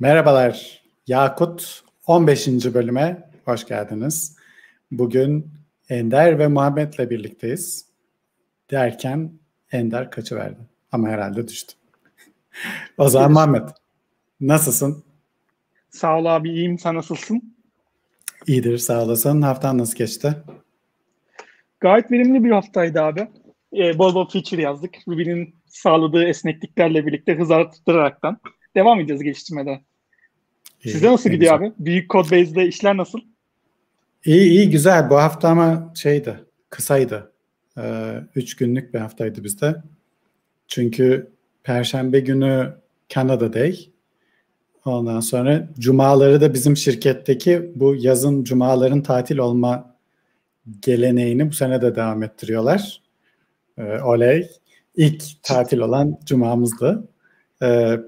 Merhabalar. Yakut 15. bölüme hoş geldiniz. Bugün Ender ve Muhammed'le birlikteyiz. Derken Ender kaçıverdi. Ama herhalde düştü. o zaman Muhammed nasılsın? Sağ ol abi iyiyim. Sen nasılsın? İyidir sağ olasın. Haftan nasıl geçti? Gayet verimli bir haftaydı abi. Ee, bol bol feature yazdık. Ruby'nin sağladığı esnekliklerle birlikte hız arttıraraktan devam edeceğiz geliştirmede. Size nasıl gidiyor güzel. abi? Büyük Codebase'de işler nasıl? İyi iyi güzel. Bu hafta ama şeydi, kısaydı. Ee, üç günlük bir haftaydı bizde. Çünkü Perşembe günü Canada Day. Ondan sonra cumaları da bizim şirketteki bu yazın cumaların tatil olma geleneğini bu sene de devam ettiriyorlar. Ee, oley. İlk tatil olan cumamızdı. Ee,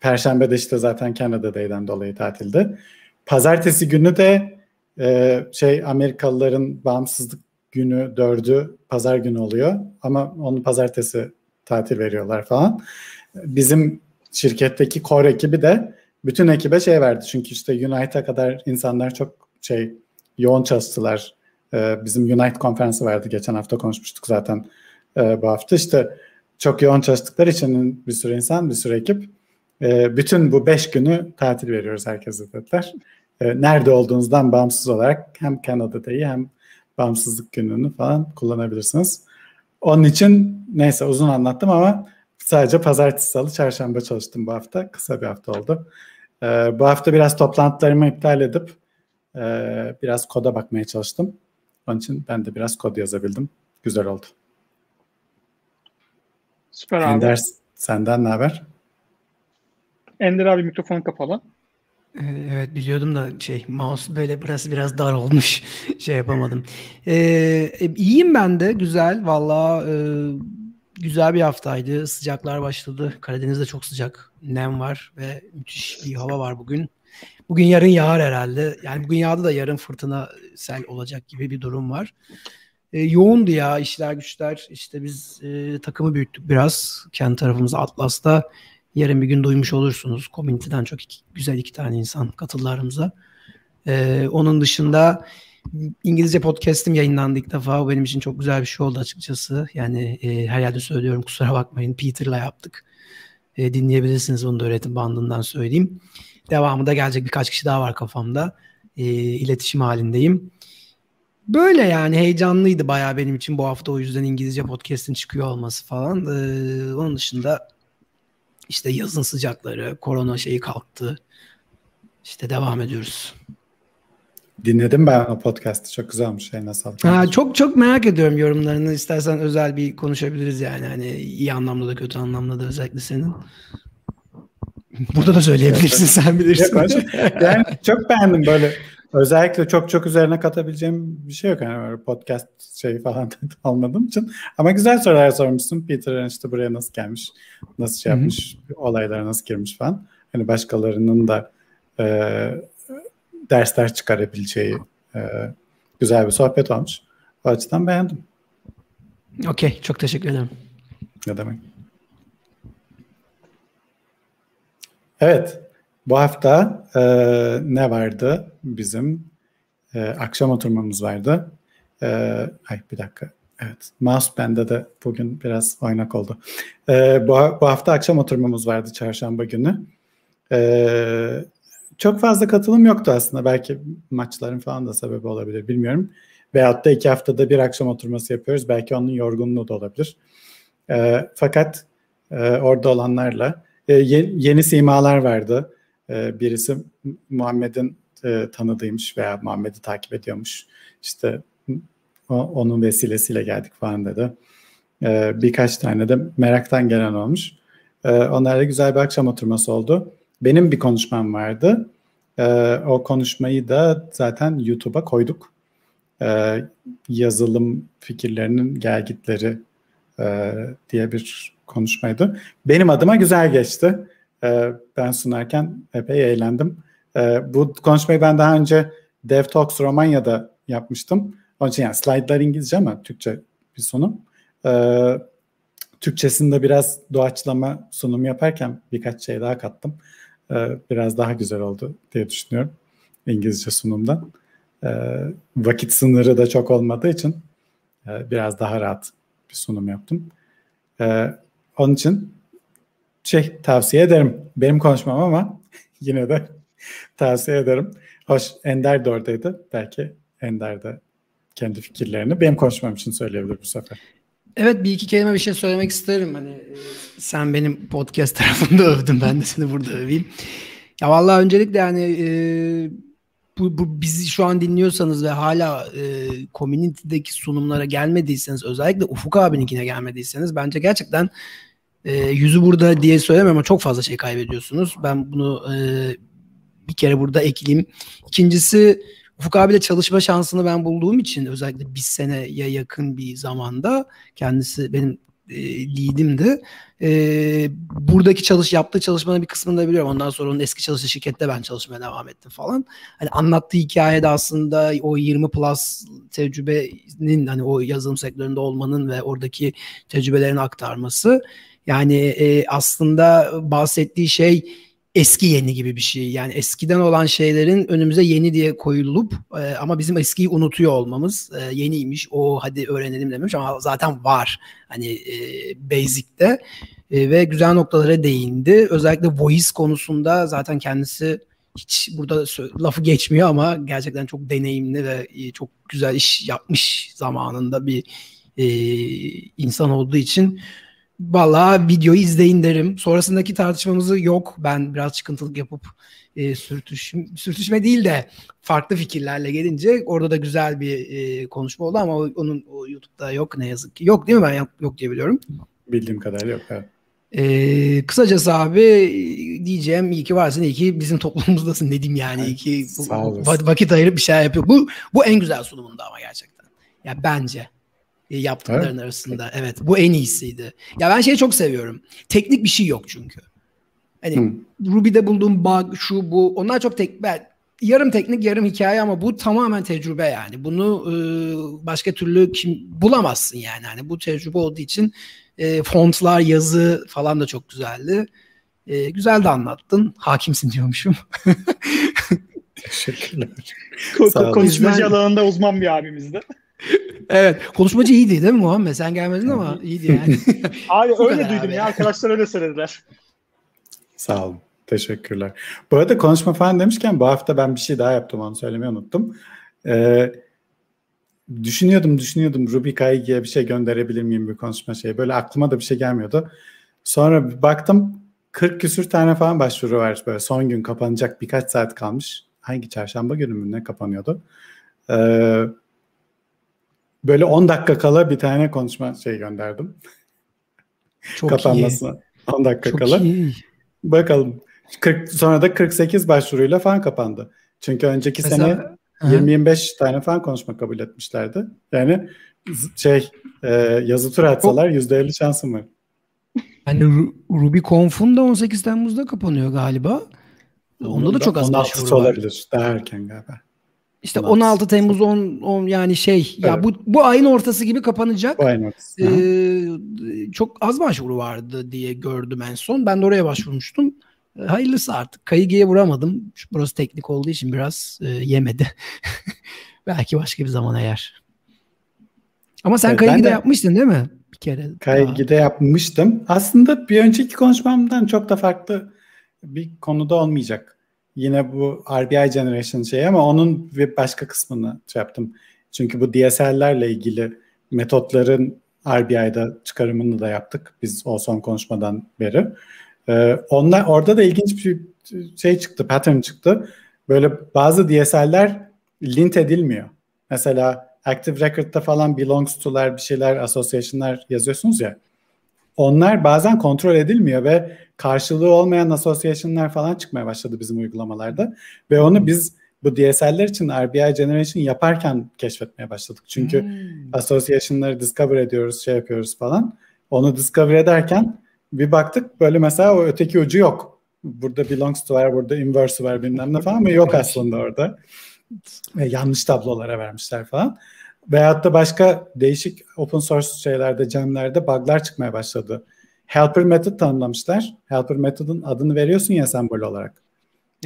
Perşembe de işte zaten Canada Day'den dolayı tatildi. Pazartesi günü de e, şey Amerikalıların bağımsızlık günü dördü pazar günü oluyor. Ama onun pazartesi tatil veriyorlar falan. Bizim şirketteki core ekibi de bütün ekibe şey verdi. Çünkü işte Unite'a kadar insanlar çok şey yoğun çalıştılar. Ee, bizim Unite konferansı vardı. Geçen hafta konuşmuştuk zaten e, bu hafta. işte çok yoğun çalıştıkları için bir sürü insan, bir sürü ekip e, bütün bu beş günü tatil veriyoruz herkese dediler. E, nerede olduğunuzdan bağımsız olarak hem Kanada'dayı hem bağımsızlık gününü falan kullanabilirsiniz. Onun için neyse uzun anlattım ama sadece pazartesi, salı, çarşamba çalıştım bu hafta. Kısa bir hafta oldu. E, bu hafta biraz toplantılarımı iptal edip e, biraz koda bakmaya çalıştım. Onun için ben de biraz kod yazabildim. Güzel oldu. Süper abi. Ender, senden ne haber? Ender abi mikrofon kapalı. Ee, evet biliyordum da şey mouse böyle burası biraz dar olmuş şey yapamadım. Ee, iyiyim ben de güzel valla e, güzel bir haftaydı sıcaklar başladı Karadeniz'de çok sıcak nem var ve müthiş bir hava var bugün. Bugün yarın yağar herhalde yani bugün yağdı da yarın fırtına sel olacak gibi bir durum var. Ee, yoğundu ya işler güçler işte biz e, takımı büyüttük biraz kendi tarafımızda Atlas'ta Yarın bir gün duymuş olursunuz. Community'den çok iki, güzel iki tane insan katıldı. Ee, onun dışında İngilizce podcast'im yayınlandı ilk defa. O benim için çok güzel bir şey oldu açıkçası. Yani e, her yerde söylüyorum kusura bakmayın. Peter'la yaptık. E, dinleyebilirsiniz onu da öğretim bandından söyleyeyim. Devamı da gelecek birkaç kişi daha var kafamda. E, iletişim halindeyim. Böyle yani heyecanlıydı bayağı benim için bu hafta o yüzden İngilizce podcast'in çıkıyor olması falan. Ee, onun dışında işte yazın sıcakları, korona şeyi kalktı. İşte devam ediyoruz. Dinledim ben o podcast'ı. Çok güzelmiş. Şey nasıl? Ha, çok çok merak ediyorum yorumlarını. İstersen özel bir konuşabiliriz yani. Hani iyi anlamda da kötü anlamda da özellikle senin. Burada da söyleyebilirsin sen bilirsin. yani çok beğendim böyle özellikle çok çok üzerine katabileceğim bir şey yok. Yani podcast şeyi falan almadığım için. Ama güzel sorular sormuşsun. Peter işte buraya nasıl gelmiş, nasıl şey yapmış, Hı-hı. olaylara nasıl girmiş falan. Hani başkalarının da e, dersler çıkarabileceği e, güzel bir sohbet olmuş. O açıdan beğendim. Okey. Çok teşekkür ederim. Ne demek. Evet. Bu hafta e, ne vardı? Bizim e, akşam oturmamız vardı. E, ay bir dakika. Evet. Mouse bende de bugün biraz oynak oldu. E, bu, bu hafta akşam oturmamız vardı çarşamba günü. E, çok fazla katılım yoktu aslında. Belki maçların falan da sebebi olabilir bilmiyorum. Veyahut da iki haftada bir akşam oturması yapıyoruz. Belki onun yorgunluğu da olabilir. E, fakat e, orada olanlarla e, yeni simalar vardı. E, birisi Muhammed'in e, tanıdığıymış veya Muhammed'i takip ediyormuş. İşte onun vesilesiyle geldik falan dedi. E, birkaç tane de meraktan gelen olmuş. E, onlarla güzel bir akşam oturması oldu. Benim bir konuşmam vardı. O konuşmayı da zaten YouTube'a koyduk. Yazılım fikirlerinin gelgitleri e, diye bir konuşmaydı. Benim adıma güzel geçti. E, ben sunarken epey eğlendim. E, bu konuşmayı ben daha önce Dev Talks Romanya'da yapmıştım. Onun için yani slaytlar İngilizce ama Türkçe bir sunum. E, Türkçesinde biraz doğaçlama sunum yaparken birkaç şey daha kattım. biraz daha güzel oldu diye düşünüyorum İngilizce sunumdan. Vakit sınırı da çok olmadığı için e, biraz daha rahat bir sunum yaptım. Onun için şey tavsiye ederim. Benim konuşmam ama yine de tavsiye ederim. Hoş Ender de oradaydı. Belki Ender de kendi fikirlerini benim konuşmam için söyleyebilir bu sefer. Evet bir iki kelime bir şey söylemek isterim. Hani e, sen benim podcast tarafında övdün ben de seni burada öveyim. Ya vallahi öncelikle yani e, bu, bu bizi şu an dinliyorsanız ve hala e, community'deki sunumlara gelmediyseniz özellikle Ufuk abininkine gelmediyseniz bence gerçekten e, yüzü burada diye söylemiyorum ama çok fazla şey kaybediyorsunuz. Ben bunu e, bir kere burada ekleyeyim. İkincisi Ufuk abiyle çalışma şansını ben bulduğum için özellikle bir seneye yakın bir zamanda kendisi benim e, leadimdi. E, buradaki çalış yaptığı çalışmanın bir kısmını da biliyorum. Ondan sonra onun eski çalıştığı şirkette ben çalışmaya devam ettim falan. Hani anlattığı hikayede aslında o 20 plus tecrübenin hani o yazılım sektöründe olmanın ve oradaki tecrübelerini aktarması. Yani e, aslında bahsettiği şey eski yeni gibi bir şey. Yani eskiden olan şeylerin önümüze yeni diye koyulup e, ama bizim eskiyi unutuyor olmamız e, yeniymiş. O hadi öğrenelim demiş ama zaten var. Hani e, basic'te e, ve güzel noktalara değindi. Özellikle voice konusunda zaten kendisi hiç burada lafı geçmiyor ama gerçekten çok deneyimli ve e, çok güzel iş yapmış zamanında bir e, insan olduğu için Valla videoyu izleyin derim. Sonrasındaki tartışmamızı yok. Ben biraz çıkıntılık yapıp e, sürtüşme, sürtüşme değil de farklı fikirlerle gelince orada da güzel bir e, konuşma oldu ama onun o YouTube'da yok ne yazık ki. Yok değil mi? Ben yok diye biliyorum. Bildiğim kadar yok. Evet. Ee, kısacası abi diyeceğim iyi ki varsın iyi ki bizim toplumumuzdasın dedim yani iyi ki vakit ayırıp bir şey yapıyor. Bu bu en güzel sunumunda ama gerçekten. Ya bence. E, yaptıkların evet. arasında. Evet bu en iyisiydi. Ya ben şeyi çok seviyorum. Teknik bir şey yok çünkü. Hani hmm. Ruby'de bulduğum bug şu bu onlar çok tek ben yarım teknik yarım hikaye ama bu tamamen tecrübe yani. Bunu e, başka türlü kim bulamazsın yani. Hani bu tecrübe olduğu için e, fontlar, yazı falan da çok güzeldi. E, güzel de anlattın. Hakimsin diyormuşum. Teşekkürler. Konuşmacı alanında uzman bir abimizdi evet. Konuşmacı iyiydi değil mi Muhammed? Sen gelmedin ama iyiydi yani. Abi öyle duydum abi. ya. Arkadaşlar öyle söylediler. Sağ olun. Teşekkürler. Bu arada konuşma falan demişken bu hafta ben bir şey daha yaptım onu söylemeyi unuttum. Ee, düşünüyordum düşünüyordum Ruby Kaigi'ye bir şey gönderebilir miyim bir konuşma şeyi. Böyle aklıma da bir şey gelmiyordu. Sonra bir baktım 40 küsür tane falan başvuru var. Böyle son gün kapanacak birkaç saat kalmış. Hangi çarşamba günü mü ne kapanıyordu? Ee, Böyle 10 dakika kala bir tane konuşma şey gönderdim. Çok Kapanmasına. Iyi. 10 dakika Çok kala. Iyi. Bakalım. 40, sonra da 48 başvuruyla falan kapandı. Çünkü önceki Mesela, sene 20-25 tane falan konuşma kabul etmişlerdi. Yani şey e, yazı tur atsalar %50 şansım var. Yani Ruby Conf'un da 18 Temmuz'da kapanıyor galiba. Onda da çok az başvuru var. olabilir. Daha erken galiba. İşte 16 Temmuz 10, 10 yani şey evet. ya bu bu ayın ortası gibi kapanacak. Bu ayın ortası. Ee, çok az başvuru vardı diye gördüm en son. Ben de oraya başvurmuştum. Ee, hayırlısı artık. Kayıgiye vuramadım. Burası teknik olduğu için biraz e, yemedi. Belki başka bir zamana yer. Ama sen evet, Kayıgi'de yapmıştın değil mi? Bir kere. Kayıgi'de yapmıştım. Aslında bir önceki konuşmamdan çok da farklı bir konuda olmayacak yine bu RBI Generation şey ama onun bir başka kısmını şey yaptım. Çünkü bu DSL'lerle ilgili metotların RBI'da çıkarımını da yaptık biz o son konuşmadan beri. Ee, onlar orada da ilginç bir şey çıktı, pattern çıktı. Böyle bazı DSL'ler lint edilmiyor. Mesela Active Record'da falan belongs to'lar bir şeyler, association'lar yazıyorsunuz ya. Onlar bazen kontrol edilmiyor ve karşılığı olmayan association'lar falan çıkmaya başladı bizim uygulamalarda. Ve onu biz bu DSL'ler için RBI Generation yaparken keşfetmeye başladık. Çünkü hmm. association'ları discover ediyoruz, şey yapıyoruz falan. Onu discover ederken bir baktık böyle mesela o öteki ucu yok. Burada belongs to var, burada inverse var bilmem ne falan ama yok aslında orada. Ve yanlış tablolara vermişler falan. Veyahut da başka değişik open source şeylerde, gemlerde bug'lar çıkmaya başladı helper method tanımlamışlar. Helper methodun adını veriyorsun ya sembol olarak.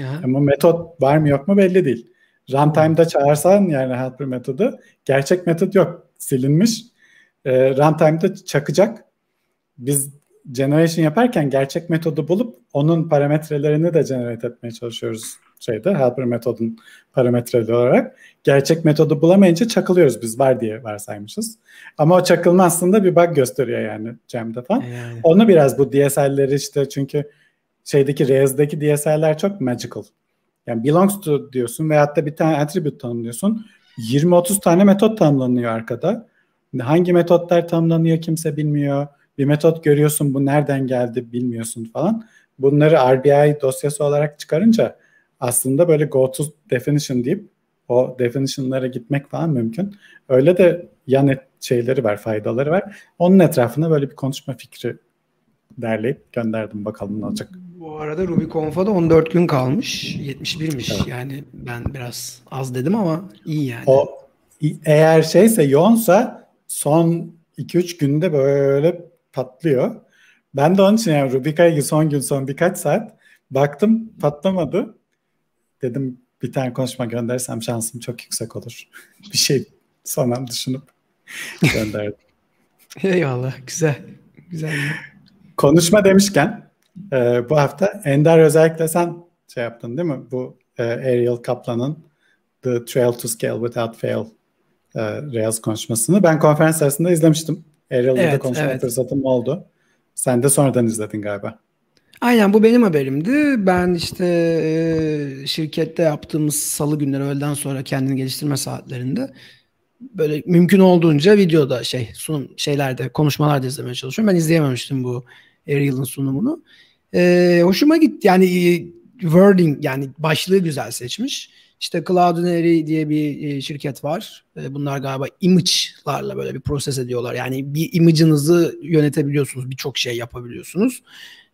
Aha. Ama metot var mı yok mu belli değil. Runtime'da çağırsan yani helper metodu gerçek metot yok. Silinmiş. E, runtime'da çakacak. Biz generation yaparken gerçek metodu bulup onun parametrelerini de generate etmeye çalışıyoruz şeyde helper metodun parametreleri olarak. Gerçek metodu bulamayınca çakılıyoruz biz var diye varsaymışız. Ama o çakılma aslında bir bug gösteriyor yani Cem'de falan. Yani. Onu biraz bu DSL'leri işte çünkü şeydeki Rails'deki DSL'ler çok magical. Yani belongs to diyorsun veyahut da bir tane attribute tanımlıyorsun. 20-30 tane metot tanımlanıyor arkada. Hangi metotlar tanımlanıyor kimse bilmiyor. Bir metot görüyorsun bu nereden geldi bilmiyorsun falan. Bunları RBI dosyası olarak çıkarınca aslında böyle go to definition deyip o definition'lara gitmek falan mümkün. Öyle de yan et şeyleri var, faydaları var. Onun etrafına böyle bir konuşma fikri derleyip gönderdim bakalım ne olacak. Bu arada Ruby Conf'a da 14 gün kalmış. 71'miş. Evet. Yani ben biraz az dedim ama iyi yani. O eğer şeyse yoğunsa son 2-3 günde böyle patlıyor. Ben de onun için yani Rubika'yı son gün son birkaç saat baktım patlamadı. Dedim bir tane konuşma göndersem şansım çok yüksek olur. bir şey son an düşünüp gönderdim. Eyvallah güzel. Güzel. Konuşma demişken e, bu hafta Ender özellikle sen şey yaptın değil mi? Bu e, Ariel Kaplan'ın The Trail to Scale Without Fail e, Rails konuşmasını ben konferans sırasında izlemiştim. Ariel'da evet, da konuşma evet. fırsatım oldu. Sen de sonradan izledin galiba. Aynen bu benim haberimdi. Ben işte e, şirkette yaptığımız salı günleri öğleden sonra kendini geliştirme saatlerinde böyle mümkün olduğunca videoda şey sunum şeylerde konuşmalarda izlemeye çalışıyorum. Ben izleyememiştim bu Ariel'ın sunumunu. E, hoşuma gitti. Yani e, wording yani başlığı güzel seçmiş. İşte Cloudinary diye bir e, şirket var. Bunlar galiba image'larla böyle bir proses ediyorlar. Yani bir image'ınızı yönetebiliyorsunuz. Birçok şey yapabiliyorsunuz.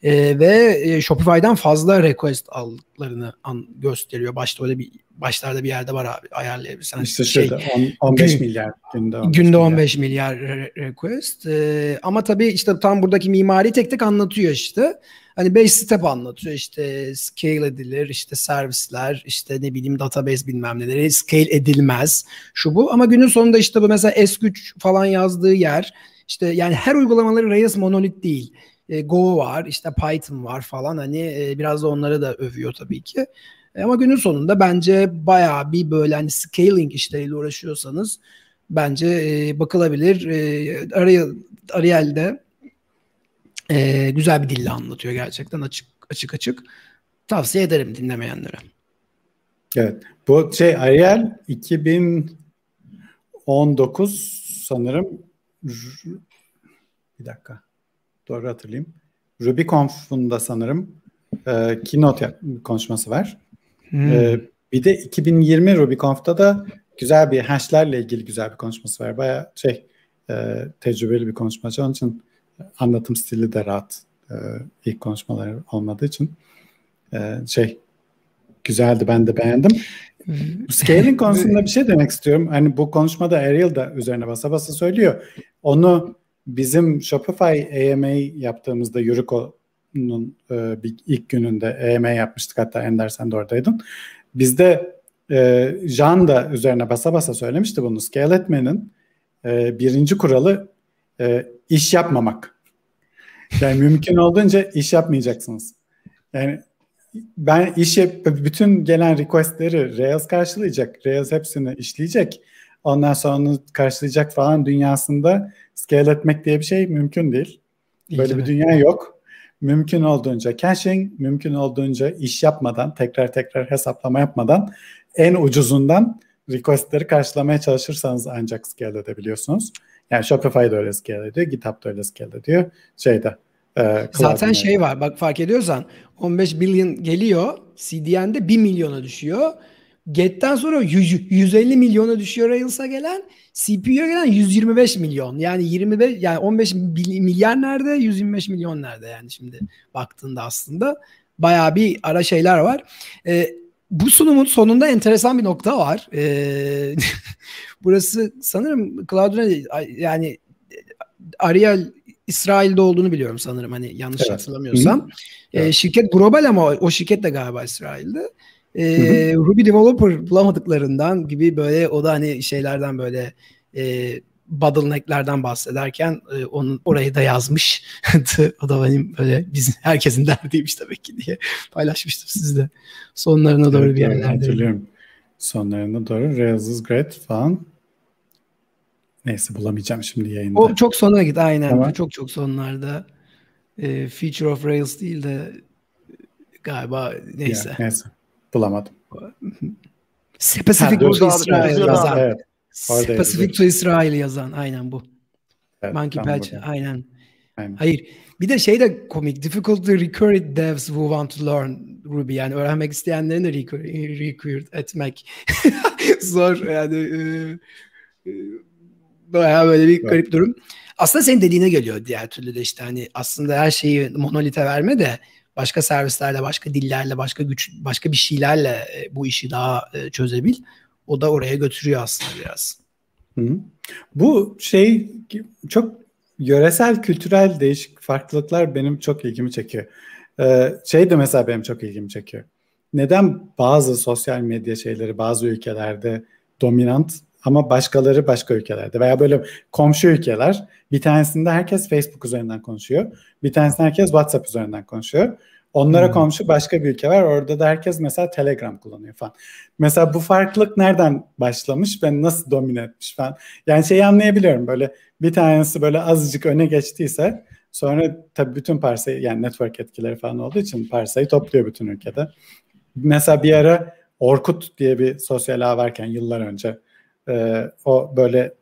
E, ve e, Shopify'dan fazla request aldıklarını an, gösteriyor. Başta öyle bir başlarda bir yerde var abi ayarlayabilirsen. İşte şey, şurada 15 gün, milyar günde 15 günde 15 milyar, milyar request. E, ama tabii işte tam buradaki mimari tek tek anlatıyor işte. Hani 5 step anlatıyor işte scale edilir, işte servisler, işte ne bileyim database bilmem neleri scale edilmez. Şu bu ama günün sonunda işte bu mesela S3 falan yazdığı yer işte yani her uygulamaları Rails monolit değil e, Go var, işte Python var falan hani e, biraz da onları da övüyor tabii ki. E, ama günün sonunda bence bayağı bir böyle hani scaling işleriyle uğraşıyorsanız bence e, bakılabilir. E, Ariel, Ariel'de e, güzel bir dille anlatıyor gerçekten açık açık açık. Tavsiye ederim dinlemeyenlere. Evet. Bu şey Ariel 2019 sanırım bir dakika doğru hatırlayayım. RubyConf'un da sanırım e, keynote konuşması var. Hmm. E, bir de 2020 RubyConf'ta da güzel bir hashlerle ilgili güzel bir konuşması var. Baya şey e, tecrübeli bir konuşmacı. Onun için anlatım stili de rahat. E, ilk konuşmaları olmadığı için e, şey güzeldi ben de beğendim. Scaling konusunda bir şey demek istiyorum. Hani bu konuşmada Ariel da üzerine basa basa söylüyor. Onu bizim Shopify AMA yaptığımızda Yuriko'nun e, ilk gününde AMA yapmıştık hatta Ender sen de oradaydın. Bizde e, Jean da üzerine basa basa söylemişti bunu. Scale etmenin e, birinci kuralı e, iş yapmamak. Yani mümkün olduğunca iş yapmayacaksınız. Yani ben iş yap, bütün gelen requestleri Rails karşılayacak. Rails hepsini işleyecek. Ondan sonra onu karşılayacak falan dünyasında scale etmek diye bir şey mümkün değil. Böyle İyi bir dünya yok. Mümkün olduğunca caching, mümkün olduğunca iş yapmadan, tekrar tekrar hesaplama yapmadan en ucuzundan requestleri karşılamaya çalışırsanız ancak scale edebiliyorsunuz. Yani Shopify'da öyle scale ediyor, GitHub'da öyle scale ediyor. Şeyde e, Zaten şey var bak fark ediyorsan 15 billion geliyor CDN'de 1 milyona düşüyor. Get'ten sonra 100, 150 milyona düşüyor Rails'a gelen. CPU'ya gelen 125 milyon. Yani 25 yani 15 milyar nerede? 125 milyon nerede yani şimdi baktığında aslında bayağı bir ara şeyler var. Ee, bu sunumun sonunda enteresan bir nokta var. Ee, burası sanırım Cloud'un yani Ariel İsrail'de olduğunu biliyorum sanırım hani yanlış evet. hatırlamıyorsam. Evet. şirket global ama o şirket de galiba İsrail'de. Ee, Ruby developer bulamadıklarından gibi böyle o da hani şeylerden böyle e, bottleneck'lerden bahsederken e, onun orayı da yazmış. o da benim böyle bizim herkesin derdiymiş tabii ki diye paylaşmıştım sizde. Sonlarına doğru evet, bir yerlerde. Hatırlıyorum. Sonlarına doğru Rails is great falan. Neyse bulamayacağım şimdi yayında. O çok sona git aynen. Tamam. Çok çok sonlarda. E, feature of Rails değil de galiba neyse. Ya, neyse. Bulamadım. Specific to İsrail yazan. Evet. Specific to İsrail yazan. Aynen bu. Evet, Monkey Patch. Aynen. aynen. Hayır. Bir de şey de komik. Difficult to recruit devs who want to learn Ruby. Yani öğrenmek isteyenlerin de recruit etmek zor. Yani e, e, bayağı böyle bir garip durum. Aslında senin dediğine geliyor diğer türlü de işte hani aslında her şeyi monolite verme de başka servislerle, başka dillerle, başka güç, başka bir şeylerle e, bu işi daha e, çözebil. O da oraya götürüyor aslında biraz. Hı. Bu şey çok yöresel, kültürel değişik farklılıklar benim çok ilgimi çekiyor. Ee, şey de mesela benim çok ilgimi çekiyor. Neden bazı sosyal medya şeyleri bazı ülkelerde dominant ama başkaları başka ülkelerde veya böyle komşu ülkeler bir tanesinde herkes Facebook üzerinden konuşuyor. Bir tanesinde herkes WhatsApp üzerinden konuşuyor. Onlara hmm. komşu başka bir ülke var. Orada da herkes mesela Telegram kullanıyor falan. Mesela bu farklılık nereden başlamış ve nasıl domine etmiş falan. Yani şeyi anlayabiliyorum böyle bir tanesi böyle azıcık öne geçtiyse sonra tabii bütün parsayı yani network etkileri falan olduğu için parsayı topluyor bütün ülkede. Mesela bir ara Orkut diye bir sosyal ağ varken yıllar önce e, o böyle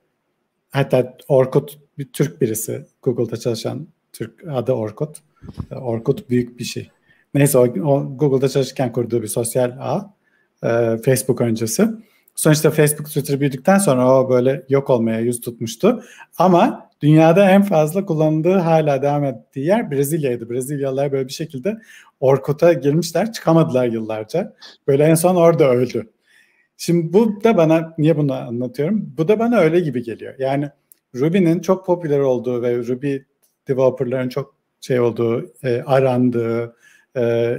hatta Orkut bir Türk birisi Google'da çalışan Türk adı Orkut. Orkut büyük bir şey. Neyse o, o Google'da çalışırken kurduğu bir sosyal ağ. E, Facebook öncesi. Sonuçta Facebook Twitter büyüdükten sonra o böyle yok olmaya yüz tutmuştu. Ama dünyada en fazla kullanıldığı hala devam ettiği yer Brezilya'ydı. Brezilyalılar böyle bir şekilde Orkut'a girmişler çıkamadılar yıllarca. Böyle en son orada öldü. Şimdi bu da bana niye bunu anlatıyorum? Bu da bana öyle gibi geliyor. Yani Ruby'nin çok popüler olduğu ve Ruby developerların çok şey olduğu, e, arandığı, e,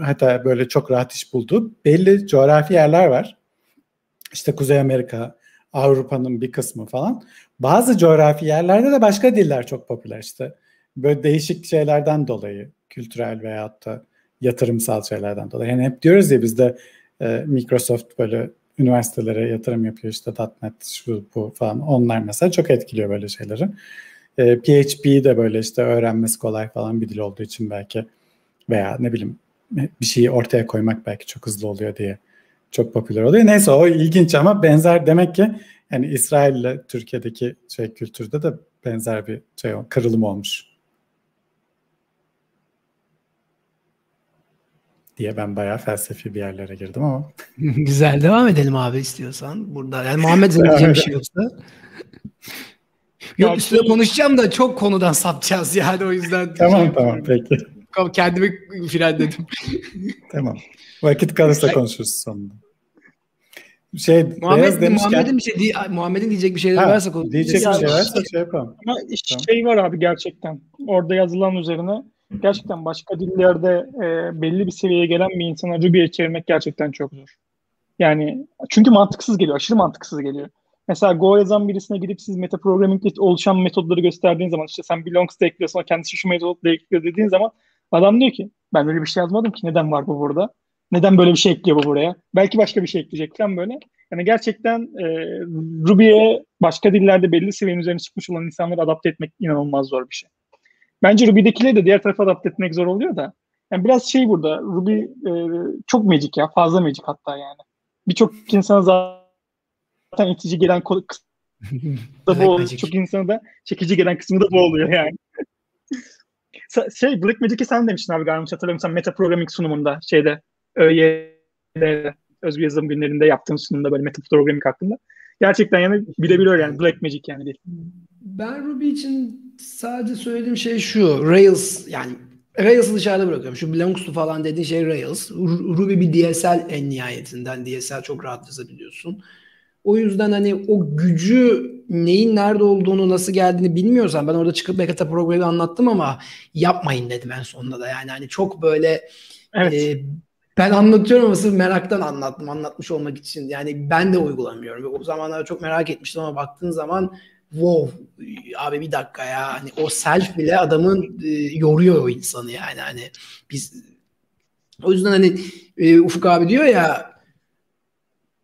hatta böyle çok rahat iş bulduğu belli coğrafi yerler var. İşte Kuzey Amerika, Avrupa'nın bir kısmı falan. Bazı coğrafi yerlerde de başka diller çok popüler işte. Böyle değişik şeylerden dolayı, kültürel veyahut da yatırımsal şeylerden dolayı. Yani hep diyoruz ya bizde e, Microsoft böyle üniversitelere yatırım yapıyor işte .NET şu bu falan onlar mesela çok etkiliyor böyle şeyleri. E, PHP de böyle işte öğrenmesi kolay falan bir dil olduğu için belki veya ne bileyim bir şeyi ortaya koymak belki çok hızlı oluyor diye çok popüler oluyor. Neyse o ilginç ama benzer demek ki yani İsrail ile Türkiye'deki şey kültürde de benzer bir şey kırılım olmuş. Diye ben bayağı felsefi bir yerlere girdim ama. Güzel devam edelim abi istiyorsan. Burada yani Muhammed diyeceğim bir şey yoksa. Yok üstüne konuşacağım da çok konudan sapacağız yani o yüzden. tamam şey tamam peki. Kendimi frenledim. tamam. Vakit kalırsa konuşuruz sonunda. Şey, Muhammed, demişken... Muhammed'in bir şey Muhammed'in diyecek bir şeyler varsa konuşuruz. Diyecek bir şey varsa şey yapalım. Ama tamam. şey var abi gerçekten. Orada yazılan üzerine gerçekten başka dillerde e, belli bir seviyeye gelen bir insana Ruby'ye çevirmek gerçekten çok zor. Yani çünkü mantıksız geliyor. Aşırı mantıksız geliyor. Mesela Go yazan birisine gidip siz meta programming'de oluşan metodları gösterdiğin zaman işte sen belongs da ekliyorsun kendisi şu metod da ekliyor dediğin zaman adam diyor ki ben böyle bir şey yazmadım ki neden var bu burada? Neden böyle bir şey ekliyor bu buraya? Belki başka bir şey ekleyecek falan böyle. Yani gerçekten e, Ruby'ye başka dillerde belli seviyenin üzerine çıkmış olan insanları adapte etmek inanılmaz zor bir şey. Bence Ruby'dekileri de diğer tarafa adapte etmek zor oluyor da. Yani biraz şey burada Ruby e, çok magic ya. Fazla magic hatta yani. Birçok insana zaten itici gelen kısmı da bu oluyor. Çok insana da çekici gelen kısmı da bu oluyor yani. şey Black Magic'i sen demiştin abi galiba hatırlamıyorsam meta programming sunumunda şeyde ÖY'de özgür yazılım günlerinde yaptığın sunumda böyle meta programming hakkında. Gerçekten yani bilebiliyor yani Black Magic yani değil. Ben Ruby için sadece söylediğim şey şu. Rails yani Rails'ı dışarıda bırakıyorum. Şu to falan dediğin şey Rails. Ruby bir DSL en nihayetinden. DSL çok rahat yazabiliyorsun. O yüzden hani o gücü neyin nerede olduğunu nasıl geldiğini bilmiyorsan ben orada çıkıp Mekata programı anlattım ama yapmayın dedim en sonunda da yani hani çok böyle evet. e, ben anlatıyorum ama sırf meraktan anlattım anlatmış olmak için yani ben de uygulamıyorum o zamanlar çok merak etmiştim ama baktığın zaman wow abi bir dakika ya. Hani o self bile adamın e, yoruyor o insanı yani. Hani biz o yüzden hani e, Ufuk abi diyor ya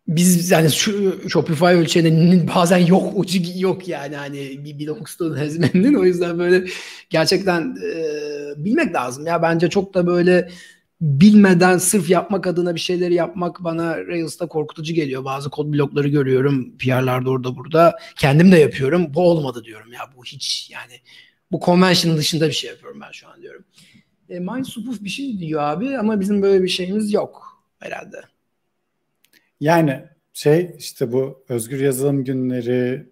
biz yani şu Shopify ölçeğinin bazen yok ucu yok yani. Hani bir Blockstone hezmenin o yüzden böyle gerçekten e, bilmek lazım. Ya bence çok da böyle bilmeden sırf yapmak adına bir şeyleri yapmak bana Rails'ta korkutucu geliyor. Bazı kod blokları görüyorum PR'larda orada burada. Kendim de yapıyorum. Bu olmadı diyorum ya bu hiç yani bu convention dışında bir şey yapıyorum ben şu an diyorum. E, Mindsupuf bir şey diyor abi ama bizim böyle bir şeyimiz yok herhalde. Yani şey işte bu özgür yazılım günleri,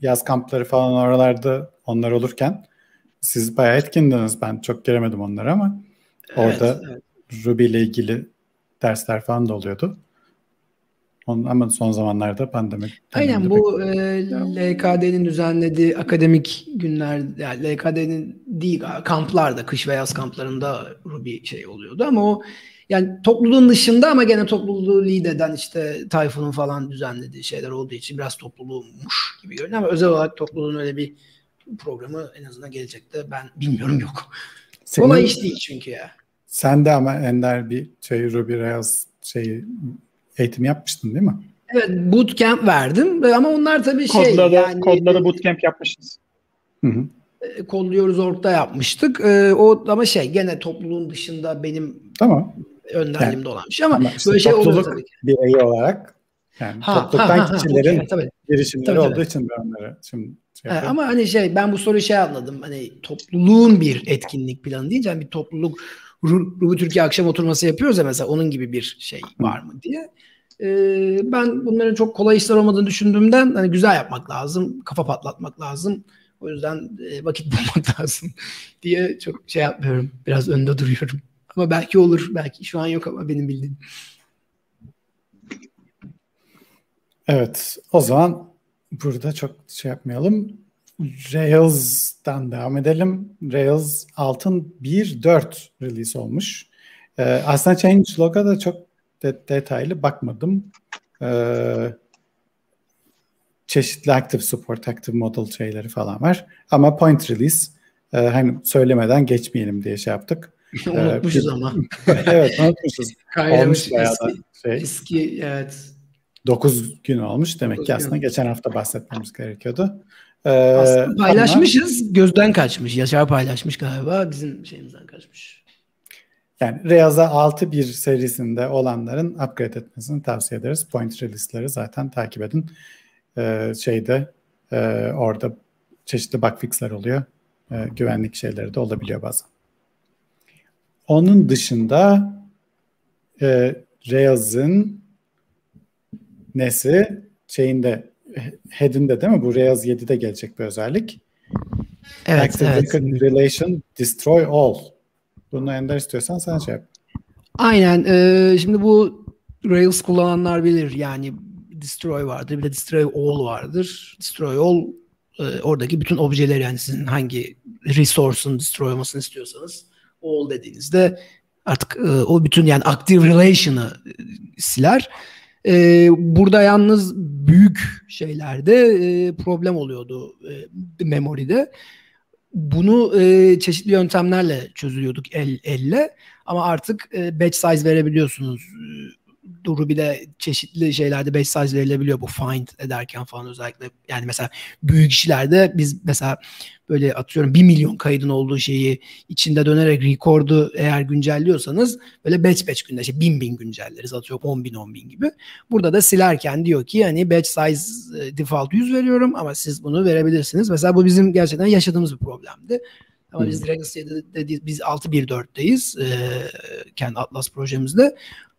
yaz kampları falan oralarda onlar olurken siz bayağı etkindiniz. Ben çok göremedim onları ama orada evet, evet. Ruby ile ilgili dersler falan da oluyordu. Onun, ama son zamanlarda pandemi. Aynen bu e, LKD'nin düzenlediği akademik günler, yani LKD'nin değil kamplarda, kış ve yaz kamplarında Ruby şey oluyordu ama o yani topluluğun dışında ama gene topluluğu lead eden işte Tayfun'un falan düzenlediği şeyler olduğu için biraz topluluğumuş gibi görünüyor ama özel olarak topluluğun öyle bir programı en azından gelecekte ben bilmiyorum yok. Senin, Kolay iş değil çünkü ya. Sen de ama Ender bir şey Ruby Rails şey eğitim yapmıştın değil mi? Evet bootcamp verdim ama onlar tabii şey kodları, yani kodları bootcamp yapmışız. Hı hı. E, kodluyoruz orta yapmıştık. Ee, o ama şey gene topluluğun dışında benim tamam. önderliğimde yani, olan bir şey ama, ama işte böyle şey oluyor tabii ki. bireyi olarak yani ha, topluluktan ha, ha, kişilerin okay, tabii. girişimleri tabii, olduğu tabii. için ben onları şimdi ha, ama hani şey ben bu soruyu şey anladım. Hani topluluğun bir etkinlik planı deyince hani bir topluluk Ruby Türkiye akşam oturması yapıyoruz ya mesela onun gibi bir şey var mı diye. Ee, ben bunların çok kolay işler olmadığını düşündüğümden hani güzel yapmak lazım, kafa patlatmak lazım. O yüzden e, vakit bulmak lazım diye çok şey yapmıyorum. Biraz önde duruyorum. Ama belki olur. Belki şu an yok ama benim bildiğim. Evet. O zaman burada çok şey yapmayalım. Rails'dan devam edelim. Rails altın 1.4 release olmuş. Ee, aslında changelog'a da çok de- detaylı bakmadım. Ee, çeşitli active support, active model şeyleri falan var. Ama point release e, hani söylemeden geçmeyelim diye şey yaptık. unutmuşuz ee, ama. evet unutmuşuz. olmuş bayağı da şey. Eski evet. 9 gün olmuş. Demek ki aslında gün. geçen hafta bahsetmemiz gerekiyordu. Ee, aslında paylaşmışız. Ama, gözden kaçmış. Yaşar paylaşmış galiba. Bizim şeyimizden kaçmış. Yani Reaza 6.1 serisinde olanların upgrade etmesini tavsiye ederiz. Point release'leri zaten takip edin. Ee, şeyde e, orada çeşitli bug fixler oluyor. Ee, güvenlik şeyleri de olabiliyor bazen. Onun dışında e, Reaz'ın nesi şeyinde head'inde değil mi? Bu Rails 7'de gelecek bir özellik. Evet, Active evet. Relation Destroy All. Bunu Ender istiyorsan sen şey yap. Aynen. E, şimdi bu Rails kullananlar bilir. Yani destroy vardır. Bir de destroy all vardır. Destroy all e, oradaki bütün objeler yani sizin hangi resource'un destroy olmasını istiyorsanız all dediğinizde artık e, o bütün yani active relation'ı e, siler. E, burada yalnız büyük şeylerde e, problem oluyordu e, memoride. Bunu e, çeşitli yöntemlerle çözülüyorduk el elle ama artık e, batch size verebiliyorsunuz. Ruby'de çeşitli şeylerde batch size verilebiliyor bu find ederken falan özellikle. Yani mesela büyük işlerde biz mesela böyle atıyorum 1 milyon kaydın olduğu şeyi içinde dönerek record'u eğer güncelliyorsanız böyle batch batch günde işte bin bin güncelleriz atıyorum 10 bin 10 bin gibi. Burada da silerken diyor ki hani batch size e, default 100 veriyorum ama siz bunu verebilirsiniz. Mesela bu bizim gerçekten yaşadığımız bir problemdi. Ama biz Dragons 7'de biz 6.1.4'teyiz e, kendi Atlas projemizde.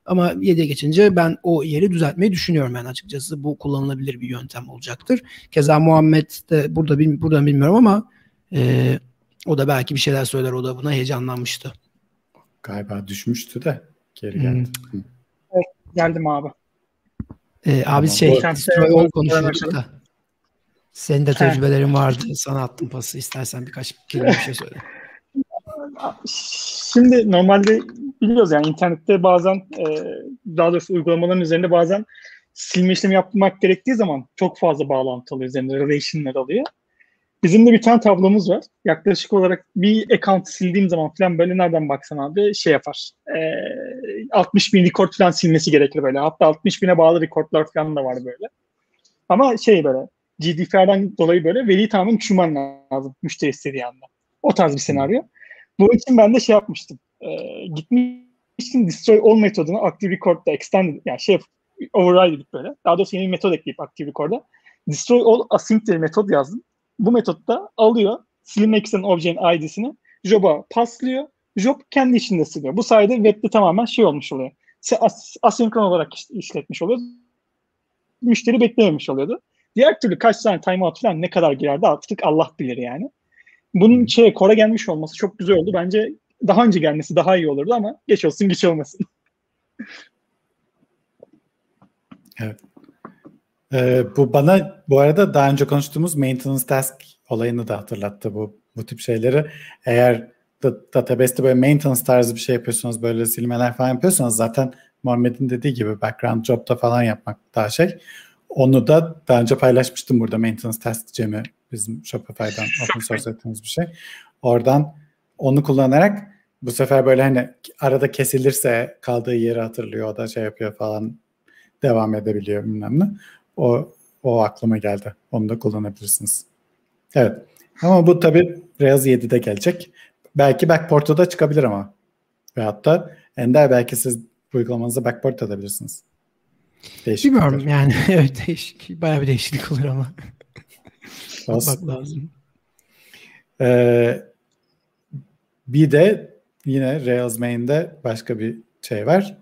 Ama 7'ye geçince ben o yeri düzeltmeyi düşünüyorum ben açıkçası. Bu kullanılabilir bir yöntem olacaktır. Keza Muhammed de burada buradan bilmiyorum ama e, o da belki bir şeyler söyler. O da buna heyecanlanmıştı. Galiba düşmüştü de geri geldi. Hmm. Evet, geldim abi. E, abi tamam, şey Destroy All konuşuyorduk da. Senin de tecrübelerin vardı. Sana attım pası. İstersen birkaç kelime bir şey söyle. Şimdi normalde biliyoruz yani internette bazen e, daha doğrusu uygulamaların üzerinde bazen silme işlemi yapmak gerektiği zaman çok fazla bağlantı alıyor üzerinde relation'lar alıyor. Bizim de bir tane tablomuz var. Yaklaşık olarak bir account sildiğim zaman falan böyle nereden baksan abi şey yapar. E, 60 bin record falan silmesi gerekir böyle. Hatta 60 bine bağlı recordlar falan da var böyle. Ama şey böyle GDPR'dan dolayı böyle veri tamamen uçurman lazım müşteri istediği anda. O tarz bir senaryo. Bu için ben de şey yapmıştım. E, gitmiştim destroy all metodunu active record'da extend yani şey override edip böyle. Daha doğrusu yeni bir metod ekleyip active record'a. Destroy all async diye metod yazdım. Bu metotta alıyor silinmek istenen objenin ID'sini job'a paslıyor. Job kendi içinde siliyor. Bu sayede webde tamamen şey olmuş oluyor. As asenkron olarak işletmiş oluyor. Müşteri beklememiş oluyordu. Diğer türlü kaç tane timeout falan ne kadar girerdi artık Allah bilir yani. Bunun şey Kore gelmiş olması çok güzel oldu. Bence daha önce gelmesi daha iyi olurdu ama geç olsun geç olmasın. Evet. Ee, bu bana bu arada daha önce konuştuğumuz maintenance task olayını da hatırlattı bu bu tip şeyleri. Eğer da, database'te böyle maintenance tarzı bir şey yapıyorsanız böyle silmeler falan yapıyorsanız zaten Muhammed'in dediği gibi background job'da falan yapmak daha şey. Onu da daha önce paylaşmıştım burada maintenance task Cem'i bizim Shopify'dan open source ettiğimiz bir şey. Oradan onu kullanarak bu sefer böyle hani arada kesilirse kaldığı yeri hatırlıyor o da şey yapıyor falan devam edebiliyor bilmem ne. O, o aklıma geldi. Onu da kullanabilirsiniz. Evet. Ama bu tabii Rails 7'de gelecek. Belki backport'a da çıkabilir ama. Ve hatta Ender belki siz uygulamanızda backport edebilirsiniz. Değişik Bilmiyorum olur. yani. evet değişik. Bayağı bir değişiklik olur ama. Bakmak lazım. Ee, bir de yine Rails main'de başka bir şey var.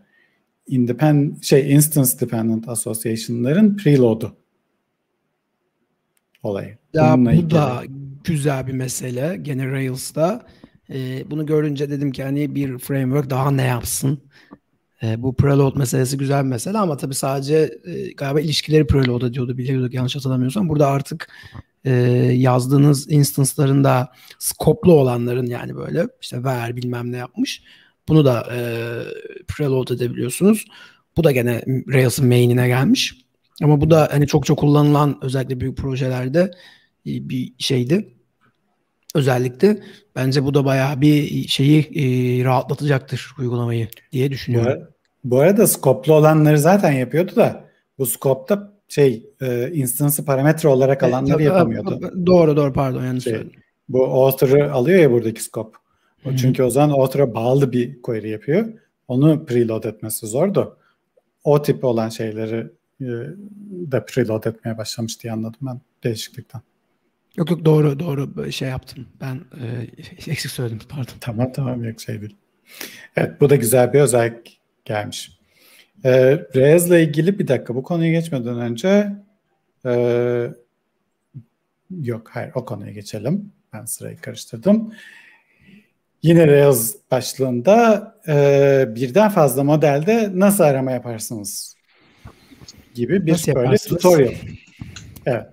Independent şey instance dependent association'ların preload'u olayı. Ya Bununla bu ilgili. da güzel bir mesele gene Rails'da. Ee, bunu görünce dedim ki hani bir framework daha ne yapsın? Ee, bu preload meselesi güzel bir mesele ama tabii sadece e, galiba ilişkileri preload ediyordu biliyorduk yanlış hatırlamıyorsam. Burada artık e, yazdığınız instance'ların da skoplu olanların yani böyle işte ver bilmem ne yapmış. Bunu da e, preload edebiliyorsunuz. Bu da gene Rails'ın main'ine gelmiş. Ama bu da hani çok çok kullanılan özellikle büyük projelerde e, bir şeydi. Özellikle bence bu da bayağı bir şeyi e, rahatlatacaktır uygulamayı diye düşünüyorum. Bu, arada skoplu olanları zaten yapıyordu da bu skopta şey e, instance'ı parametre olarak alanları evet, yapamıyordu. Doğru doğru pardon yanlış şey, söyledim. Bu author'ı alıyor ya buradaki scope. O çünkü o zaman author'a bağlı bir query yapıyor. Onu preload etmesi zordu. O tip olan şeyleri e, de preload etmeye başlamış diye anladım ben değişiklikten. Yok yok doğru doğru şey yaptım. Ben e, eksik söyledim pardon. Tamam tamam yok şey değil. Evet bu da güzel bir özellik gelmiş. E, Rails'le ilgili bir dakika bu konuya geçmeden önce e, yok hayır o konuya geçelim. Ben sırayı karıştırdım. Yine Rails başlığında e, birden fazla modelde nasıl arama yaparsınız gibi bir nasıl böyle tutorial. Evet.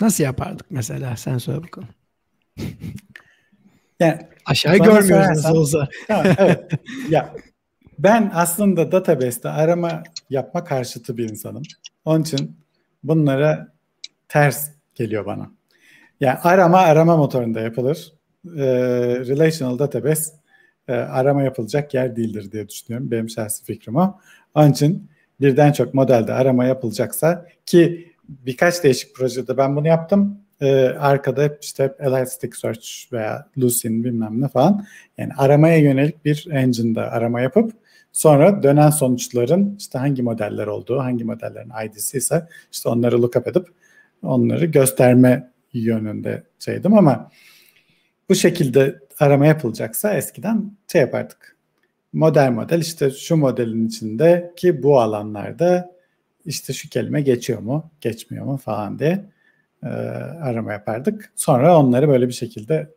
Nasıl yapardık mesela? Sen söyle bakalım. Yani aşağı görmüyoruz nasıl olsa. Tamam, evet. ya ben aslında database'te arama yapma karşıtı bir insanım. Onun için bunlara ters geliyor bana. Yani arama arama motorunda yapılır. Ee, relational database e, arama yapılacak yer değildir diye düşünüyorum. Benim şahsi fikrim o. Onun için birden çok modelde arama yapılacaksa ki birkaç değişik projede ben bunu yaptım. Ee, arkada işte Elasticsearch veya Lucene bilmem ne falan. Yani aramaya yönelik bir engine'da arama yapıp sonra dönen sonuçların işte hangi modeller olduğu, hangi modellerin ID'si ise işte onları lookup edip onları gösterme yönünde şeydim ama bu şekilde arama yapılacaksa eskiden şey yapardık. Model model işte şu modelin içinde ki bu alanlarda işte şu kelime geçiyor mu, geçmiyor mu falan diye e, arama yapardık. Sonra onları böyle bir şekilde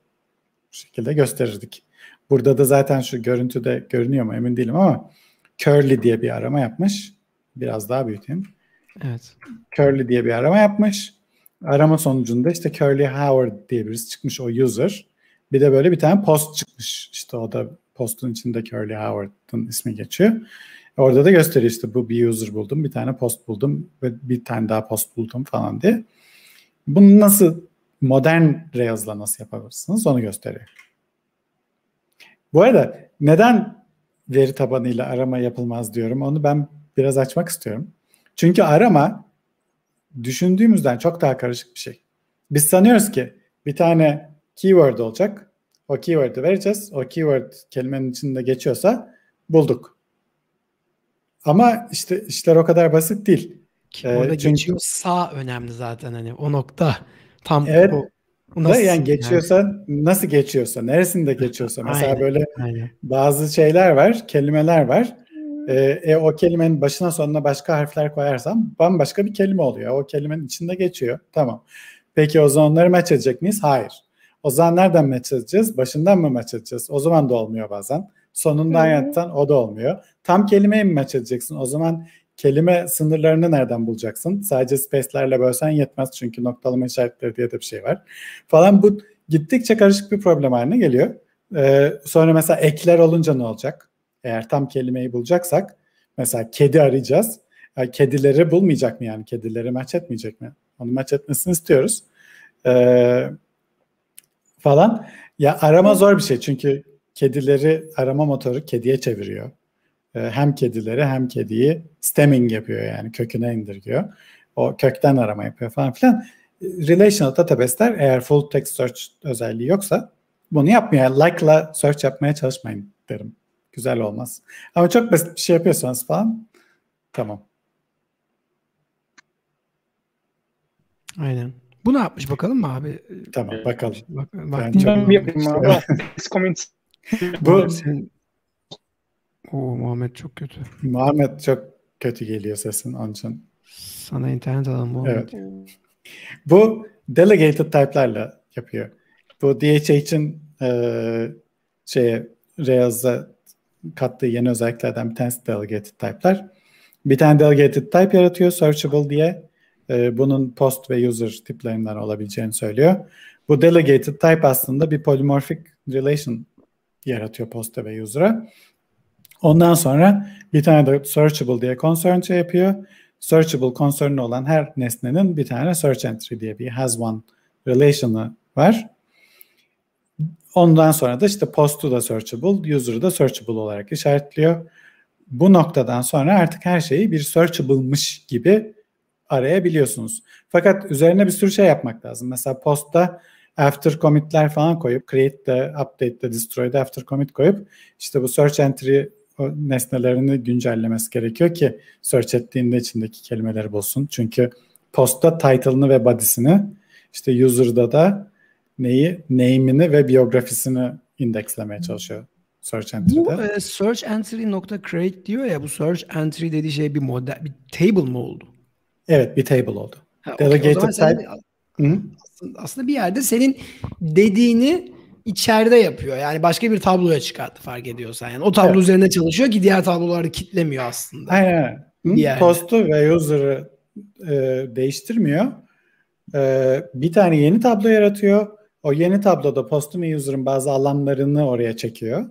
bu şekilde gösterirdik. Burada da zaten şu görüntüde görünüyor mu emin değilim ama curly diye bir arama yapmış. Biraz daha büyüteyim. Evet. Curly diye bir arama yapmış. arama sonucunda işte Curly Howard diye birisi çıkmış o user. Bir de böyle bir tane post çıkmış. İşte o da postun içinde Curly Howard'ın ismi geçiyor. Orada da gösteriyor işte bu bir user buldum, bir tane post buldum ve bir tane daha post buldum falan diye. Bunu nasıl modern Rails'la nasıl yapabilirsiniz onu gösteriyor. Bu arada neden veri tabanıyla arama yapılmaz diyorum onu ben biraz açmak istiyorum. Çünkü arama düşündüğümüzden çok daha karışık bir şey. Biz sanıyoruz ki bir tane keyword olacak. O keyword'ı vereceğiz. O keyword kelimenin içinde geçiyorsa bulduk. Ama işte işler o kadar basit değil. Orada ee, çünkü, geçiyorsa önemli zaten hani o nokta. Tam evet, o, nasıl, yani geçiyorsa yani? nasıl geçiyorsa, neresinde geçiyorsa. Mesela aynen, böyle aynen. bazı şeyler var, kelimeler var. Ee, e, o kelimenin başına sonuna başka harfler koyarsam bambaşka bir kelime oluyor. O kelimenin içinde geçiyor. Tamam. Peki o zaman onları match edecek miyiz? Hayır. O zaman nereden match edeceğiz? Başından mı match edeceğiz? O zaman da olmuyor bazen. Sonundan yattan o da olmuyor. Tam kelimeyi mi match edeceksin? O zaman kelime sınırlarını nereden bulacaksın? Sadece space'lerle bölsen yetmez çünkü noktalama işaretleri diye de bir şey var. Falan bu gittikçe karışık bir problem haline geliyor. Ee, sonra mesela ekler olunca ne olacak? Eğer tam kelimeyi bulacaksak mesela kedi arayacağız. Yani kedileri bulmayacak mı yani? Kedileri match etmeyecek mi? Onu match etmesini istiyoruz. Ee, falan. Ya arama zor bir şey çünkü kedileri arama motoru kediye çeviriyor. Ee, hem kedileri hem kediyi stemming yapıyor yani köküne indirgiyor. O kökten arama yapıyor falan filan. Relational database'ler eğer full text search özelliği yoksa bunu yapmıyor. Like'la search yapmaya çalışmayın derim. Güzel olmaz. Ama çok basit bir şey yapıyorsanız falan tamam. Aynen. Bu ne yapmış bakalım mı abi? Tamam bakalım. Bak, bak, ben çok... yapayım abi. Bu. Oo, Muhammed çok kötü. Muhammed çok kötü geliyor sesin onun için. Sana internet alalım Muhammed. Evet. Bu delegated type'larla yapıyor. Bu DHH'in e, şeye Rails'a kattığı yeni özelliklerden bir tanesi delegated type'lar. Bir tane delegated type yaratıyor searchable diye. E, bunun post ve user tiplerinden olabileceğini söylüyor. Bu delegated type aslında bir polymorphic relation yaratıyor posta ve user'a. Ondan sonra bir tane de searchable diye concern şey yapıyor. Searchable concern olan her nesnenin bir tane search entry diye bir has one relation'ı var. Ondan sonra da işte post'u da searchable, user'ı da searchable olarak işaretliyor. Bu noktadan sonra artık her şeyi bir searchable'mış gibi arayabiliyorsunuz. Fakat üzerine bir sürü şey yapmak lazım. Mesela post'ta after commit'ler falan koyup create'de, update'de, destroy'de after commit koyup işte bu search entry o nesnelerini güncellemesi gerekiyor ki search ettiğinde içindeki kelimeleri bulsun. Çünkü postta title'ını ve body'sini işte user'da da neyi, name'ini ve biyografisini indekslemeye çalışıyor search entry'de. Bu e, search entry nokta create diyor ya bu search entry dediği şey bir model bir table mı oldu? Evet bir table oldu. Ha, Delegated okay. type. Senin, aslında bir yerde senin dediğini içeride yapıyor. Yani başka bir tabloya çıkarttı fark ediyorsan. Yani o tablo evet. üzerinde çalışıyor ki diğer tabloları kitlemiyor aslında. Aynen. Postu ve user'ı e, değiştirmiyor. E, bir tane yeni tablo yaratıyor. O yeni tabloda postun ve user'ın bazı alanlarını oraya çekiyor.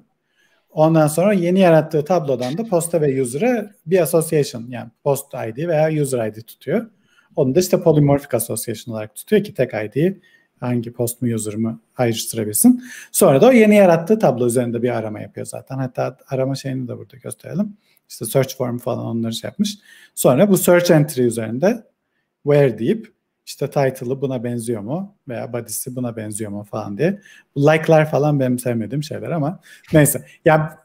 Ondan sonra yeni yarattığı tablodan da posta ve user'a bir association yani post ID veya user ID tutuyor. Onu da işte polymorphic association olarak tutuyor ki tek ID'yi hangi post mu user mı ayrıştırabilsin. Sonra da o yeni yarattığı tablo üzerinde bir arama yapıyor zaten. Hatta arama şeyini de burada gösterelim. İşte search form falan onları şey yapmış. Sonra bu search entry üzerinde where deyip işte title'ı buna benziyor mu veya body'si buna benziyor mu falan diye. Bu like'lar falan benim sevmediğim şeyler ama neyse. Ya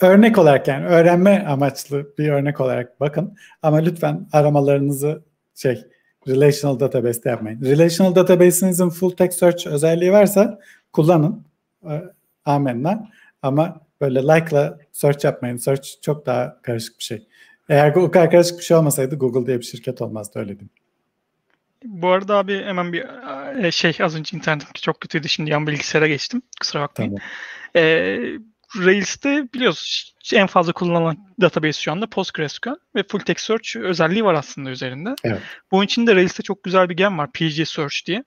örnek olarak yani öğrenme amaçlı bir örnek olarak bakın ama lütfen aramalarınızı şey relational database'te yapmayın. Relational database'inizin full text search özelliği varsa kullanın. E, amenna. Ama böyle like'la search yapmayın. Search çok daha karışık bir şey. Eğer o kadar karışık bir şey olmasaydı Google diye bir şirket olmazdı öyle diyeyim. Bu arada abi hemen bir e, şey az önce internetim çok kötüydü şimdi yan bilgisayara geçtim. Kusura bakmayın. Tamam. Ee, Rails'te biliyorsunuz en fazla kullanılan database şu anda PostgreSQL ve Full Text Search özelliği var aslında üzerinde. Evet. Bunun için de Rails'te çok güzel bir gem var PG Search diye.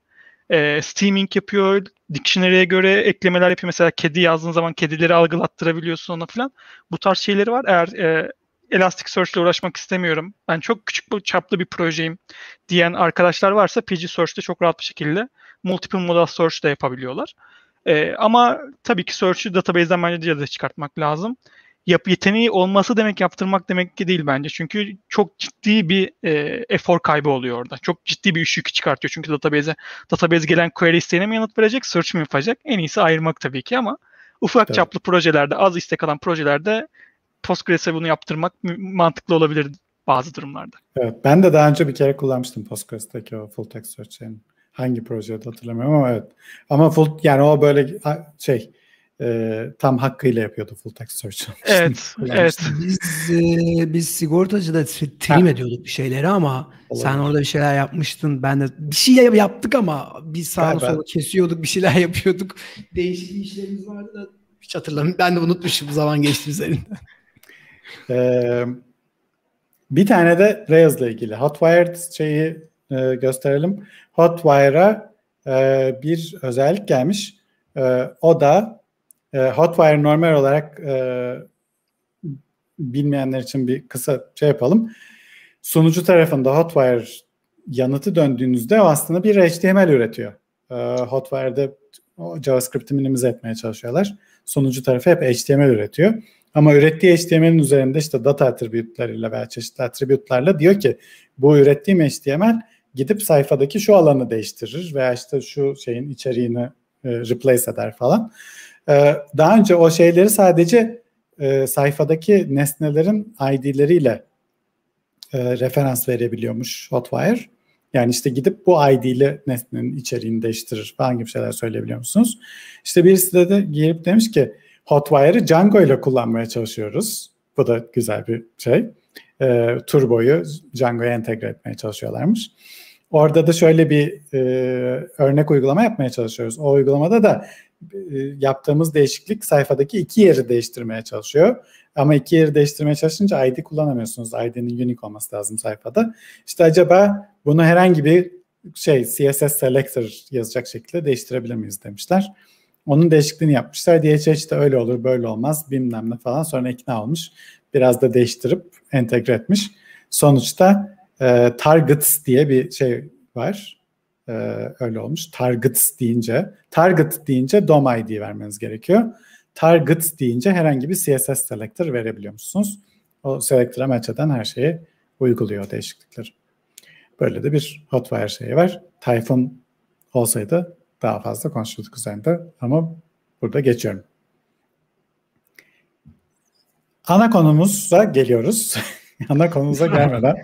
E, steaming yapıyor, dictionary'e göre eklemeler yapıyor. Mesela kedi yazdığın zaman kedileri algılattırabiliyorsun ona falan. Bu tarz şeyleri var. Eğer e, Elasticsearch ile uğraşmak istemiyorum. Ben çok küçük bir çaplı bir projeyim diyen arkadaşlar varsa PG Search'te çok rahat bir şekilde multiple modal search de yapabiliyorlar. Ee, ama tabii ki search'ü database'den bence de çıkartmak lazım. Yap yeteneği olması demek yaptırmak demek ki değil bence. Çünkü çok ciddi bir e, efor kaybı oluyor orada. Çok ciddi bir iş yükü çıkartıyor. Çünkü database'e database gelen query isteğine mi yanıt verecek, search mi yapacak? En iyisi ayırmak tabii ki ama ufak evet. çaplı projelerde, az istek alan projelerde Postgres'e bunu yaptırmak mantıklı olabilir bazı durumlarda. Evet, ben de daha önce bir kere kullanmıştım Postgres'teki o full text search hangi projede hatırlamıyorum ama evet. Ama full yani o böyle şey e, tam hakkıyla yapıyordu full text search. Evet, evet. Biz e, biz sigortacıda trim ha. ediyorduk bir şeyleri ama Olabilir. sen orada bir şeyler yapmıştın. Ben de bir şey yaptık ama biz sağa sola kesiyorduk, bir şeyler yapıyorduk. Değişik işlerimiz vardı da hiç hatırlamıyorum. Ben de unutmuşum zaman geçti üzerinden. Ee, bir tane de Rails'la ilgili Hotwired şeyi e, gösterelim. Hotwire'a e, bir özellik gelmiş. E, o da e, Hotwire normal olarak e, bilmeyenler için bir kısa şey yapalım. Sunucu tarafında Hotwire yanıtı döndüğünüzde aslında bir HTML üretiyor. E, Hotwire'de JavaScript'i minimize etmeye çalışıyorlar. Sunucu tarafı hep HTML üretiyor. Ama ürettiği HTML'in üzerinde işte data attribütlerle veya çeşitli attribütlerle diyor ki bu ürettiğim HTML gidip sayfadaki şu alanı değiştirir veya işte şu şeyin içeriğini e, replace eder falan. E, daha önce o şeyleri sadece e, sayfadaki nesnelerin ID'leriyle referans verebiliyormuş Hotwire. Yani işte gidip bu ID'li nesnenin içeriğini değiştirir falan gibi şeyler söyleyebiliyor musunuz? İşte birisi de, de girip demiş ki Hotwire'ı Django ile kullanmaya çalışıyoruz. Bu da güzel bir şey. E, Turbo'yu Django'ya entegre etmeye çalışıyorlarmış. Orada da şöyle bir e, örnek uygulama yapmaya çalışıyoruz. O uygulamada da e, yaptığımız değişiklik sayfadaki iki yeri değiştirmeye çalışıyor. Ama iki yeri değiştirmeye çalışınca ID kullanamıyorsunuz. ID'nin unique olması lazım sayfada. İşte acaba bunu herhangi bir şey CSS selector yazacak şekilde değiştirebilir miyiz demişler. Onun değişikliğini yapmışlar. DHH de öyle olur böyle olmaz bilmem ne falan sonra ikna olmuş. Biraz da değiştirip entegre etmiş. Sonuçta e, targets diye bir şey var. E, öyle olmuş. Targets deyince target deyince DOM ID vermeniz gerekiyor. Target deyince herhangi bir CSS selector verebiliyor musunuz? O selector'a match eden her şeyi uyguluyor değişiklikleri. Böyle de bir Hotwire şeyi var. Typhoon olsaydı daha fazla konuşurduk üzerinde ama burada geçiyorum. Ana konumuza geliyoruz. Ana konumuza gelmeden.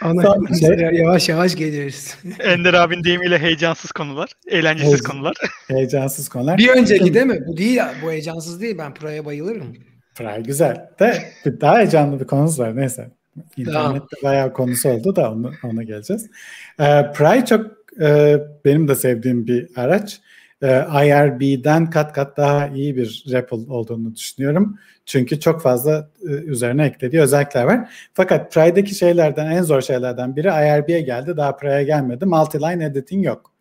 Ana şey, yavaş yavaş geliyoruz. Ender abin deyimiyle heyecansız konular, eğlencesiz Heyecan, konular. Heyecansız konular. Bir önceki değil mi? Bu değil, bu heyecansız değil. Ben Pra'ya bayılırım. Pra güzel. De daha heyecanlı bir konumuz var. Neyse. İnternette tamam. bayağı konusu oldu da onu, ona geleceğiz. Ee, Pry çok e, benim de sevdiğim bir araç. E, IRB'den kat kat daha iyi bir REPL olduğunu düşünüyorum. Çünkü çok fazla e, üzerine eklediği özellikler var. Fakat Pry'deki şeylerden en zor şeylerden biri IRB'ye geldi. Daha Pry'a gelmedi. Multi-line editing yok.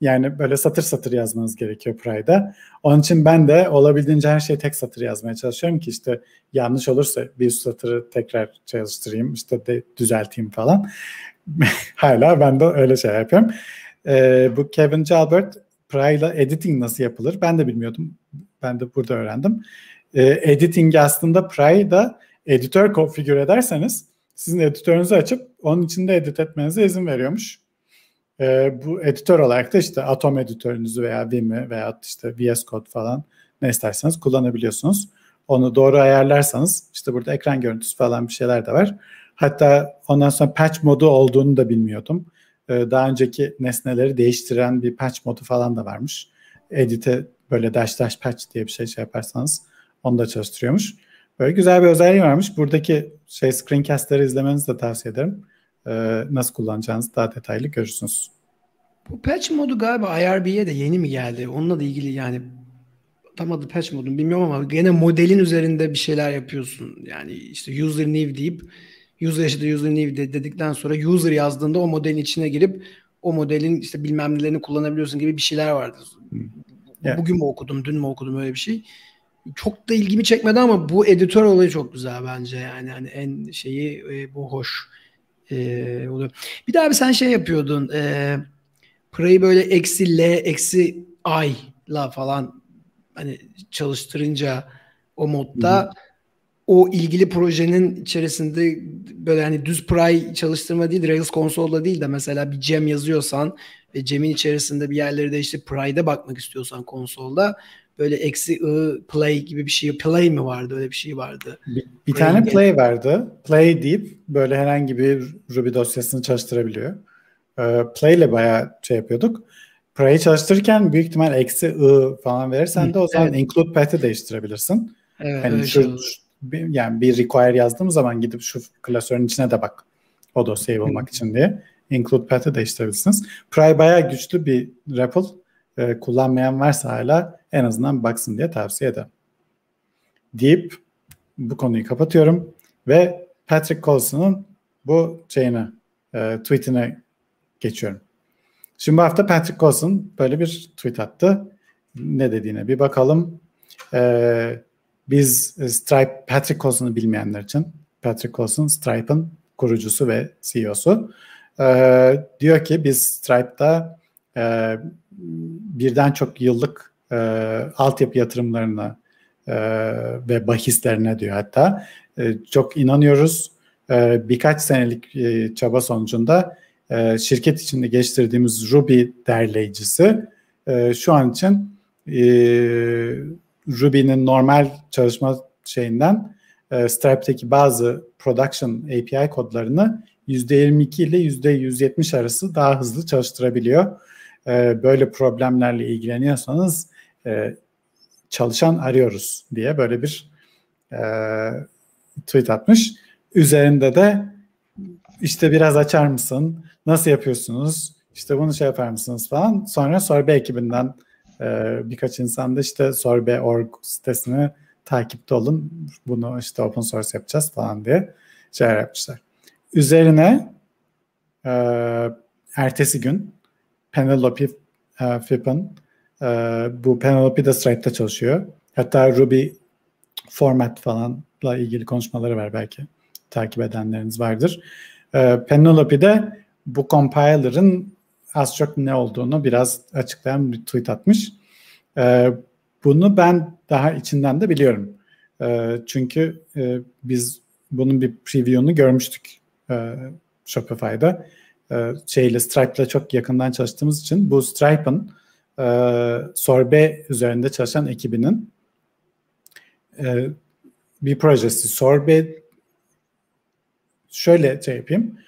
Yani böyle satır satır yazmanız gerekiyor Pry'da. Onun için ben de olabildiğince her şeyi tek satır yazmaya çalışıyorum ki işte yanlış olursa bir satırı tekrar çalıştırayım, işte de düzelteyim falan. Hala ben de öyle şey yapıyorum. Ee, bu Kevin Jalbert Pry'la editing nasıl yapılır? Ben de bilmiyordum. Ben de burada öğrendim. Ee, editing aslında Pry'da editör konfigür ederseniz sizin editörünüzü açıp onun içinde edit etmenize izin veriyormuş. Ee, bu editör olarak da işte Atom editörünüzü veya Vim'i veya işte VS Code falan ne isterseniz kullanabiliyorsunuz. Onu doğru ayarlarsanız işte burada ekran görüntüsü falan bir şeyler de var. Hatta ondan sonra patch modu olduğunu da bilmiyordum. Ee, daha önceki nesneleri değiştiren bir patch modu falan da varmış. Edit'e böyle dash dash patch diye bir şey şey yaparsanız onu da çalıştırıyormuş. Böyle güzel bir özelliği varmış. Buradaki şey screencastları izlemenizi de tavsiye ederim. Ee, nasıl kullanacağınızı daha detaylı görürsünüz. Bu patch modu galiba IRB'ye de yeni mi geldi? Onunla da ilgili yani tam adı patch modun bilmiyorum ama gene modelin üzerinde bir şeyler yapıyorsun. Yani işte user new deyip user eşittir user new dedikten sonra user yazdığında o modelin içine girip o modelin işte bilmem nelerini kullanabiliyorsun gibi bir şeyler vardı. Yeah. Bugün mü okudum, dün mü okudum öyle bir şey. Çok da ilgimi çekmedi ama bu editör olayı çok güzel bence yani. Hani en şeyi e, bu hoş e, oluyor. Bir daha bir sen şey yapıyordun. E, Pra'yı böyle eksi L eksi I la falan hani çalıştırınca o modda. O ilgili projenin içerisinde böyle hani düz Pry çalıştırma değil Rails konsolda değil de mesela bir gem yazıyorsan ve gem'in içerisinde bir yerleri değiştirip Pry'de bakmak istiyorsan konsolda böyle eksi i play gibi bir şey play mi vardı öyle bir şey vardı. Bir, bir tane play vardı. Play deyip böyle herhangi bir Ruby dosyasını çalıştırabiliyor. Ee, play ile bayağı şey yapıyorduk. Pry'ı çalıştırırken büyük ihtimal eksi i falan verirsen de o zaman evet. include path'i değiştirebilirsin. Evet, yani şu, şey bir, yani bir require yazdığım zaman gidip şu klasörün içine de bak o dosyayı bulmak için diye include path'i değiştirebilirsiniz. Pry bayağı güçlü bir REPL. Ee, kullanmayan varsa hala en azından baksın diye tavsiye ederim. Deyip bu konuyu kapatıyorum ve Patrick Colson'un bu şeyine, e, tweetine geçiyorum. Şimdi bu hafta Patrick Colson böyle bir tweet attı. Ne dediğine bir bakalım. Ee, biz Stripe, Patrick Colson'u bilmeyenler için Patrick Colson Stripe'ın kurucusu ve CEO'su. Ee, diyor ki biz Stripe'da e, birden çok yıllık e, altyapı yatırımlarına e, ve bahislerine diyor hatta e, çok inanıyoruz. E, birkaç senelik e, çaba sonucunda e, şirket içinde geliştirdiğimiz Ruby derleyicisi e, şu an için e, Ruby'nin normal çalışma şeyinden e, Stripe'deki bazı production API kodlarını %22 ile %170 arası daha hızlı çalıştırabiliyor. E, böyle problemlerle ilgileniyorsanız e, çalışan arıyoruz diye böyle bir e, tweet atmış. Üzerinde de işte biraz açar mısın? Nasıl yapıyorsunuz? İşte bunu şey yapar mısınız falan. Sonra Sorbe ekibinden e, birkaç insan da işte Sorbe.org sitesini takipte olun. Bunu işte open source yapacağız falan diye şey yapmışlar. Üzerine e, ertesi gün Penelope e, Fippen e, bu Penelope de Stripe'da çalışıyor. Hatta Ruby format falanla ilgili konuşmaları var belki. Takip edenleriniz vardır. E, Penelope'de bu compiler'ın az çok ne olduğunu biraz açıklayan bir tweet atmış. E, bunu ben daha içinden de biliyorum. E, çünkü e, biz bunun bir preview'unu görmüştük e, Shopify'da. E, şeyle Stripe'la çok yakından çalıştığımız için bu Stripe'ın e, Sorbe üzerinde çalışan ekibinin e, bir projesi. Sorbe şöyle şey yapayım.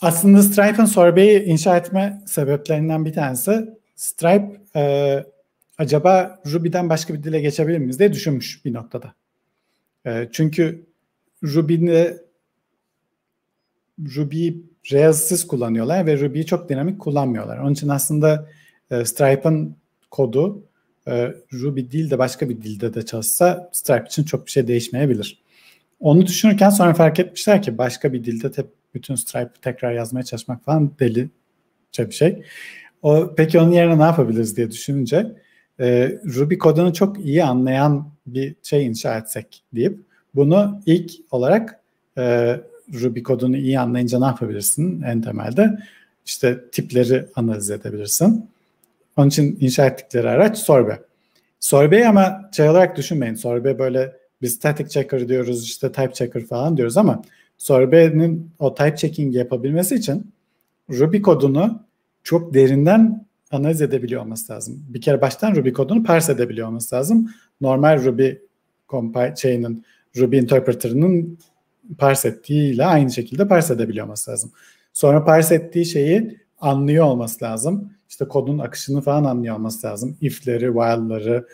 Aslında Stripe'ın Sorbe'yi inşa etme sebeplerinden bir tanesi Stripe e, acaba Ruby'den başka bir dile geçebilir miyiz diye düşünmüş bir noktada. E, çünkü Ruby'de Ruby Rails'siz kullanıyorlar ve Ruby'yi çok dinamik kullanmıyorlar. Onun için aslında e, Stripe'ın kodu e, Ruby değil de başka bir dilde de çalışsa Stripe için çok bir şey değişmeyebilir. Onu düşünürken sonra fark etmişler ki başka bir dilde bütün Stripe'ı tekrar yazmaya çalışmak falan delice bir şey. O, peki onun yerine ne yapabiliriz diye düşününce e, Ruby kodunu çok iyi anlayan bir şey inşa etsek deyip bunu ilk olarak e, Ruby kodunu iyi anlayınca ne yapabilirsin en temelde? İşte tipleri analiz edebilirsin. Onun için inşa ettikleri araç Sorbe. Sorbe'yi ama şey olarak düşünmeyin. Sorbe böyle biz static checker diyoruz işte type checker falan diyoruz ama Sorbe'nin o type checking yapabilmesi için Ruby kodunu çok derinden analiz edebiliyor olması lazım. Bir kere baştan Ruby kodunu parse edebiliyor olması lazım. Normal Ruby compile şeyinin Ruby interpreter'ının parse ettiğiyle aynı şekilde parse edebiliyor olması lazım. Sonra parse ettiği şeyi anlıyor olması lazım. İşte kodun akışını falan anlıyor olması lazım. If'leri, while'ları,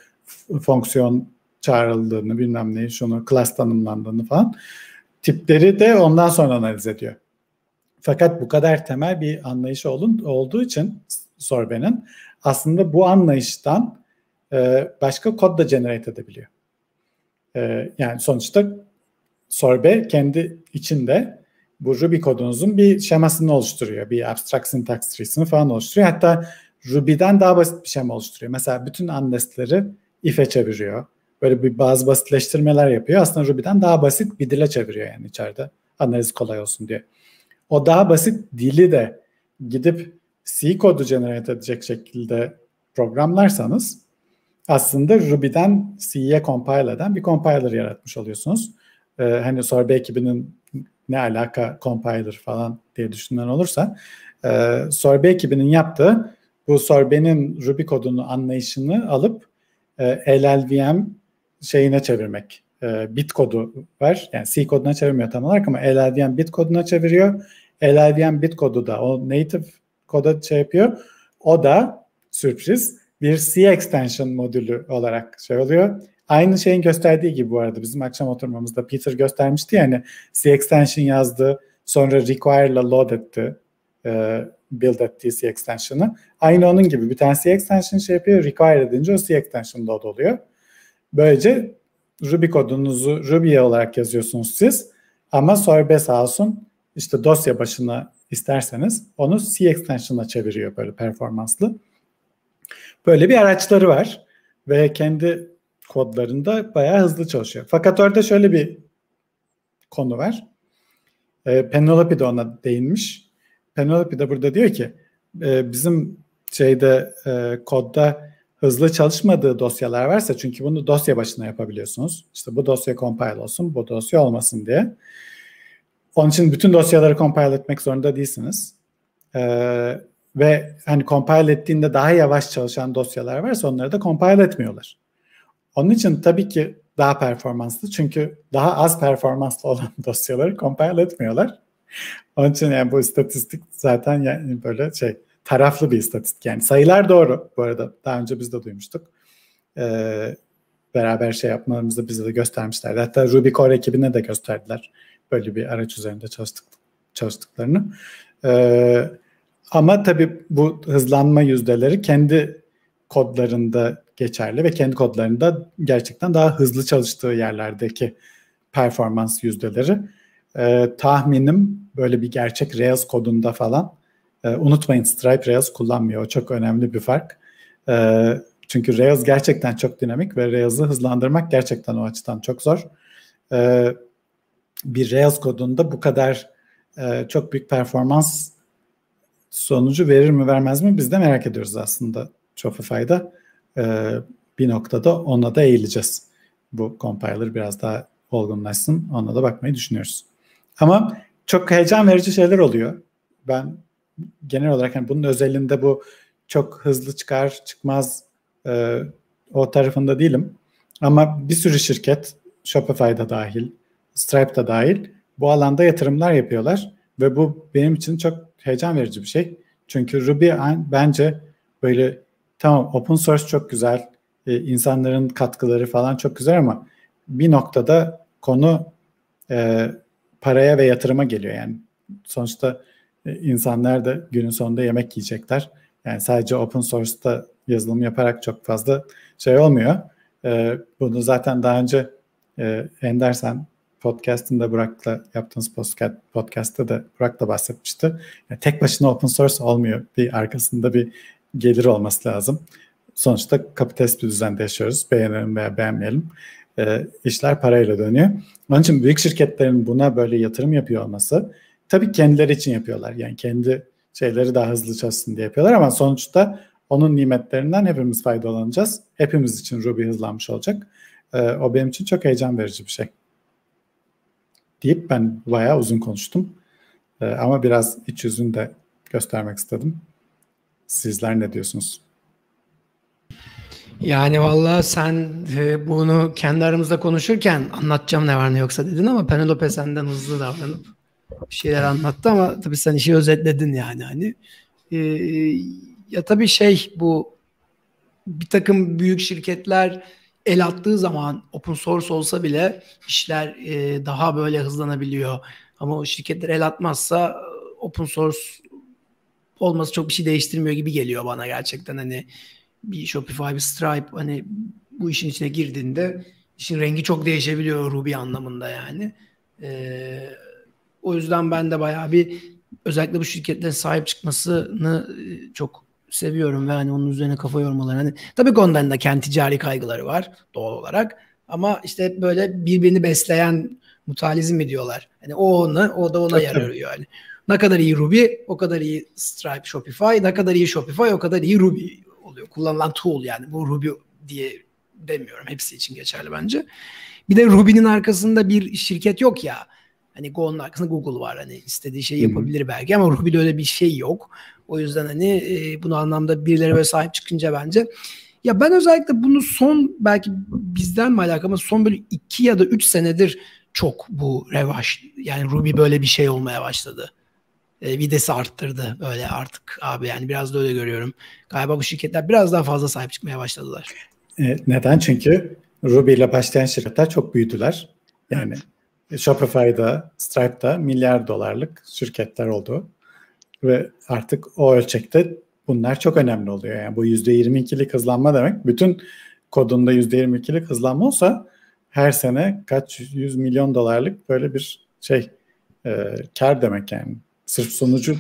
fonksiyon çağrıldığını bilmem neyi, şunu, class tanımlandığını falan. Tipleri de ondan sonra analiz ediyor. Fakat bu kadar temel bir anlayışı olun, olduğu için Sorbe'nin aslında bu anlayıştan e, başka kod da generate edebiliyor. E, yani sonuçta Sorbe kendi içinde bu Ruby kodunuzun bir şemasını oluşturuyor. Bir abstract syntax tree'sini falan oluşturuyor. Hatta Ruby'den daha basit bir şema oluşturuyor. Mesela bütün unless'leri if'e çeviriyor. Böyle bir bazı basitleştirmeler yapıyor. Aslında Ruby'den daha basit bir dile çeviriyor yani içeride. Analiz kolay olsun diye. O daha basit dili de gidip C kodu generate edecek şekilde programlarsanız aslında Ruby'den C'ye compile eden bir compiler yaratmış oluyorsunuz. Ee, hani Sorbe ekibinin ne alaka compiler falan diye düşünen olursa e, Sorbe ekibinin yaptığı bu Sorbe'nin Ruby kodunu anlayışını alıp e, LLVM şeyine çevirmek. E, bit kodu var. Yani C koduna çevirmiyor tam olarak ama LLVM bit koduna çeviriyor. LLVM bit kodu da o native koda şey yapıyor. O da sürpriz bir C extension modülü olarak şey oluyor. Aynı şeyin gösterdiği gibi bu arada bizim akşam oturmamızda Peter göstermişti yani C extension yazdı sonra require ile load etti e, build ettiği C extension'ı. Aynı onun gibi bir tane C extension şey yapıyor require edince o C extension load oluyor. Böylece Ruby kodunuzu Ruby olarak yazıyorsunuz siz ama Sorbet sağ olsun işte dosya başına isterseniz onu C extension'a çeviriyor böyle performanslı. Böyle bir araçları var ve kendi kodlarında bayağı hızlı çalışıyor. Fakat orada şöyle bir konu var. E, Penelope de ona değinmiş. Penelope de burada diyor ki e, bizim şeyde e, kodda hızlı çalışmadığı dosyalar varsa çünkü bunu dosya başına yapabiliyorsunuz. İşte bu dosya compile olsun, bu dosya olmasın diye. Onun için bütün dosyaları compile etmek zorunda değilsiniz. Ee, ve hani compile ettiğinde daha yavaş çalışan dosyalar varsa onları da compile etmiyorlar. Onun için tabii ki daha performanslı çünkü daha az performanslı olan dosyaları compile etmiyorlar. Onun için yani bu istatistik zaten yani böyle şey taraflı bir istatistik. Yani sayılar doğru bu arada. Daha önce biz de duymuştuk. Ee, beraber şey yapmalarımızı bize de göstermişlerdi. Hatta Ruby Core ekibine de gösterdiler. Böyle bir araç üzerinde çalıştık, çalıştıklarını. Ee, ama tabii bu hızlanma yüzdeleri kendi kodlarında geçerli ve kendi kodlarında gerçekten daha hızlı çalıştığı yerlerdeki performans yüzdeleri. Ee, tahminim böyle bir gerçek Rails kodunda falan e, unutmayın Stripe Rails kullanmıyor. O çok önemli bir fark. E, çünkü Rails gerçekten çok dinamik ve Rails'ı hızlandırmak gerçekten o açıdan çok zor. E, bir Rails kodunda bu kadar e, çok büyük performans sonucu verir mi vermez mi biz de merak ediyoruz aslında Shopify'da. E, bir noktada ona da eğileceğiz. Bu compiler biraz daha olgunlaşsın. Ona da bakmayı düşünüyoruz. Ama çok heyecan verici şeyler oluyor. Ben genel olarak yani bunun özelinde bu çok hızlı çıkar çıkmaz e, o tarafında değilim. Ama bir sürü şirket Shopify'da dahil, Stripe'da dahil bu alanda yatırımlar yapıyorlar ve bu benim için çok heyecan verici bir şey. Çünkü Ruby bence böyle tamam open source çok güzel, e, insanların katkıları falan çok güzel ama bir noktada konu e, paraya ve yatırıma geliyor. Yani sonuçta insanlar da günün sonunda yemek yiyecekler. Yani sadece open source'ta yazılım yaparak çok fazla şey olmuyor. E, bunu zaten daha önce e, Ender sen podcast'ında Burak'la yaptığınız podcast, podcast'ta da Burak da bahsetmişti. Yani tek başına open source olmuyor. Bir arkasında bir gelir olması lazım. Sonuçta kapitalist bir düzende yaşıyoruz. Beğenelim veya beğenmeyelim. E, işler parayla dönüyor. Onun için büyük şirketlerin buna böyle yatırım yapıyor olması tabii kendileri için yapıyorlar. Yani kendi şeyleri daha hızlı çalışsın diye yapıyorlar ama sonuçta onun nimetlerinden hepimiz faydalanacağız. Hepimiz için Ruby hızlanmış olacak. Ee, o benim için çok heyecan verici bir şey. Deyip ben bayağı uzun konuştum. Ee, ama biraz iç yüzünü de göstermek istedim. Sizler ne diyorsunuz? Yani vallahi sen e, bunu kendi aramızda konuşurken anlatacağım ne var ne yoksa dedin ama Penelope senden hızlı davranıp bir şeyler anlattı ama tabii sen işi özetledin yani hani. E, ya tabii şey bu bir takım büyük şirketler el attığı zaman open source olsa bile işler e, daha böyle hızlanabiliyor. Ama o şirketler el atmazsa open source olması çok bir şey değiştirmiyor gibi geliyor bana gerçekten hani bir Shopify, bir Stripe hani bu işin içine girdiğinde işin rengi çok değişebiliyor Ruby anlamında yani. Ee, o yüzden ben de bayağı bir özellikle bu şirketlerin sahip çıkmasını e, çok seviyorum ve hani onun üzerine kafa yormaları. Hani tabii ki da kendi ticari kaygıları var doğal olarak. Ama işte böyle birbirini besleyen mutalizm mi diyorlar. Hani o ona, o da ona Çok yarar yani. Ne kadar iyi Ruby, o kadar iyi Stripe, Shopify. Ne kadar iyi Shopify, o kadar iyi Ruby oluyor. Kullanılan tool yani. Bu Ruby diye demiyorum. Hepsi için geçerli bence. Bir de Ruby'nin arkasında bir şirket yok ya. Hani Go'nun arkasında Google var. Hani istediği şeyi yapabilir belki ama Ruby'de öyle bir şey yok. O yüzden hani e, bunu anlamda birileri böyle sahip çıkınca bence ya ben özellikle bunu son belki bizden mi alakalı ama son böyle iki ya da üç senedir çok bu revaş yani Ruby böyle bir şey olmaya başladı. E, videsi arttırdı böyle artık abi yani biraz da öyle görüyorum. Galiba bu şirketler biraz daha fazla sahip çıkmaya başladılar. E, neden? Çünkü Ruby ile başlayan şirketler çok büyüdüler. Yani Shopify'da, Stripe'da milyar dolarlık şirketler oldu. Ve artık o ölçekte bunlar çok önemli oluyor. Yani bu %22'lik hızlanma demek. Bütün kodunda %22'lik hızlanma olsa her sene kaç yüz milyon dolarlık böyle bir şey e, kar demek yani. Sırf sonucu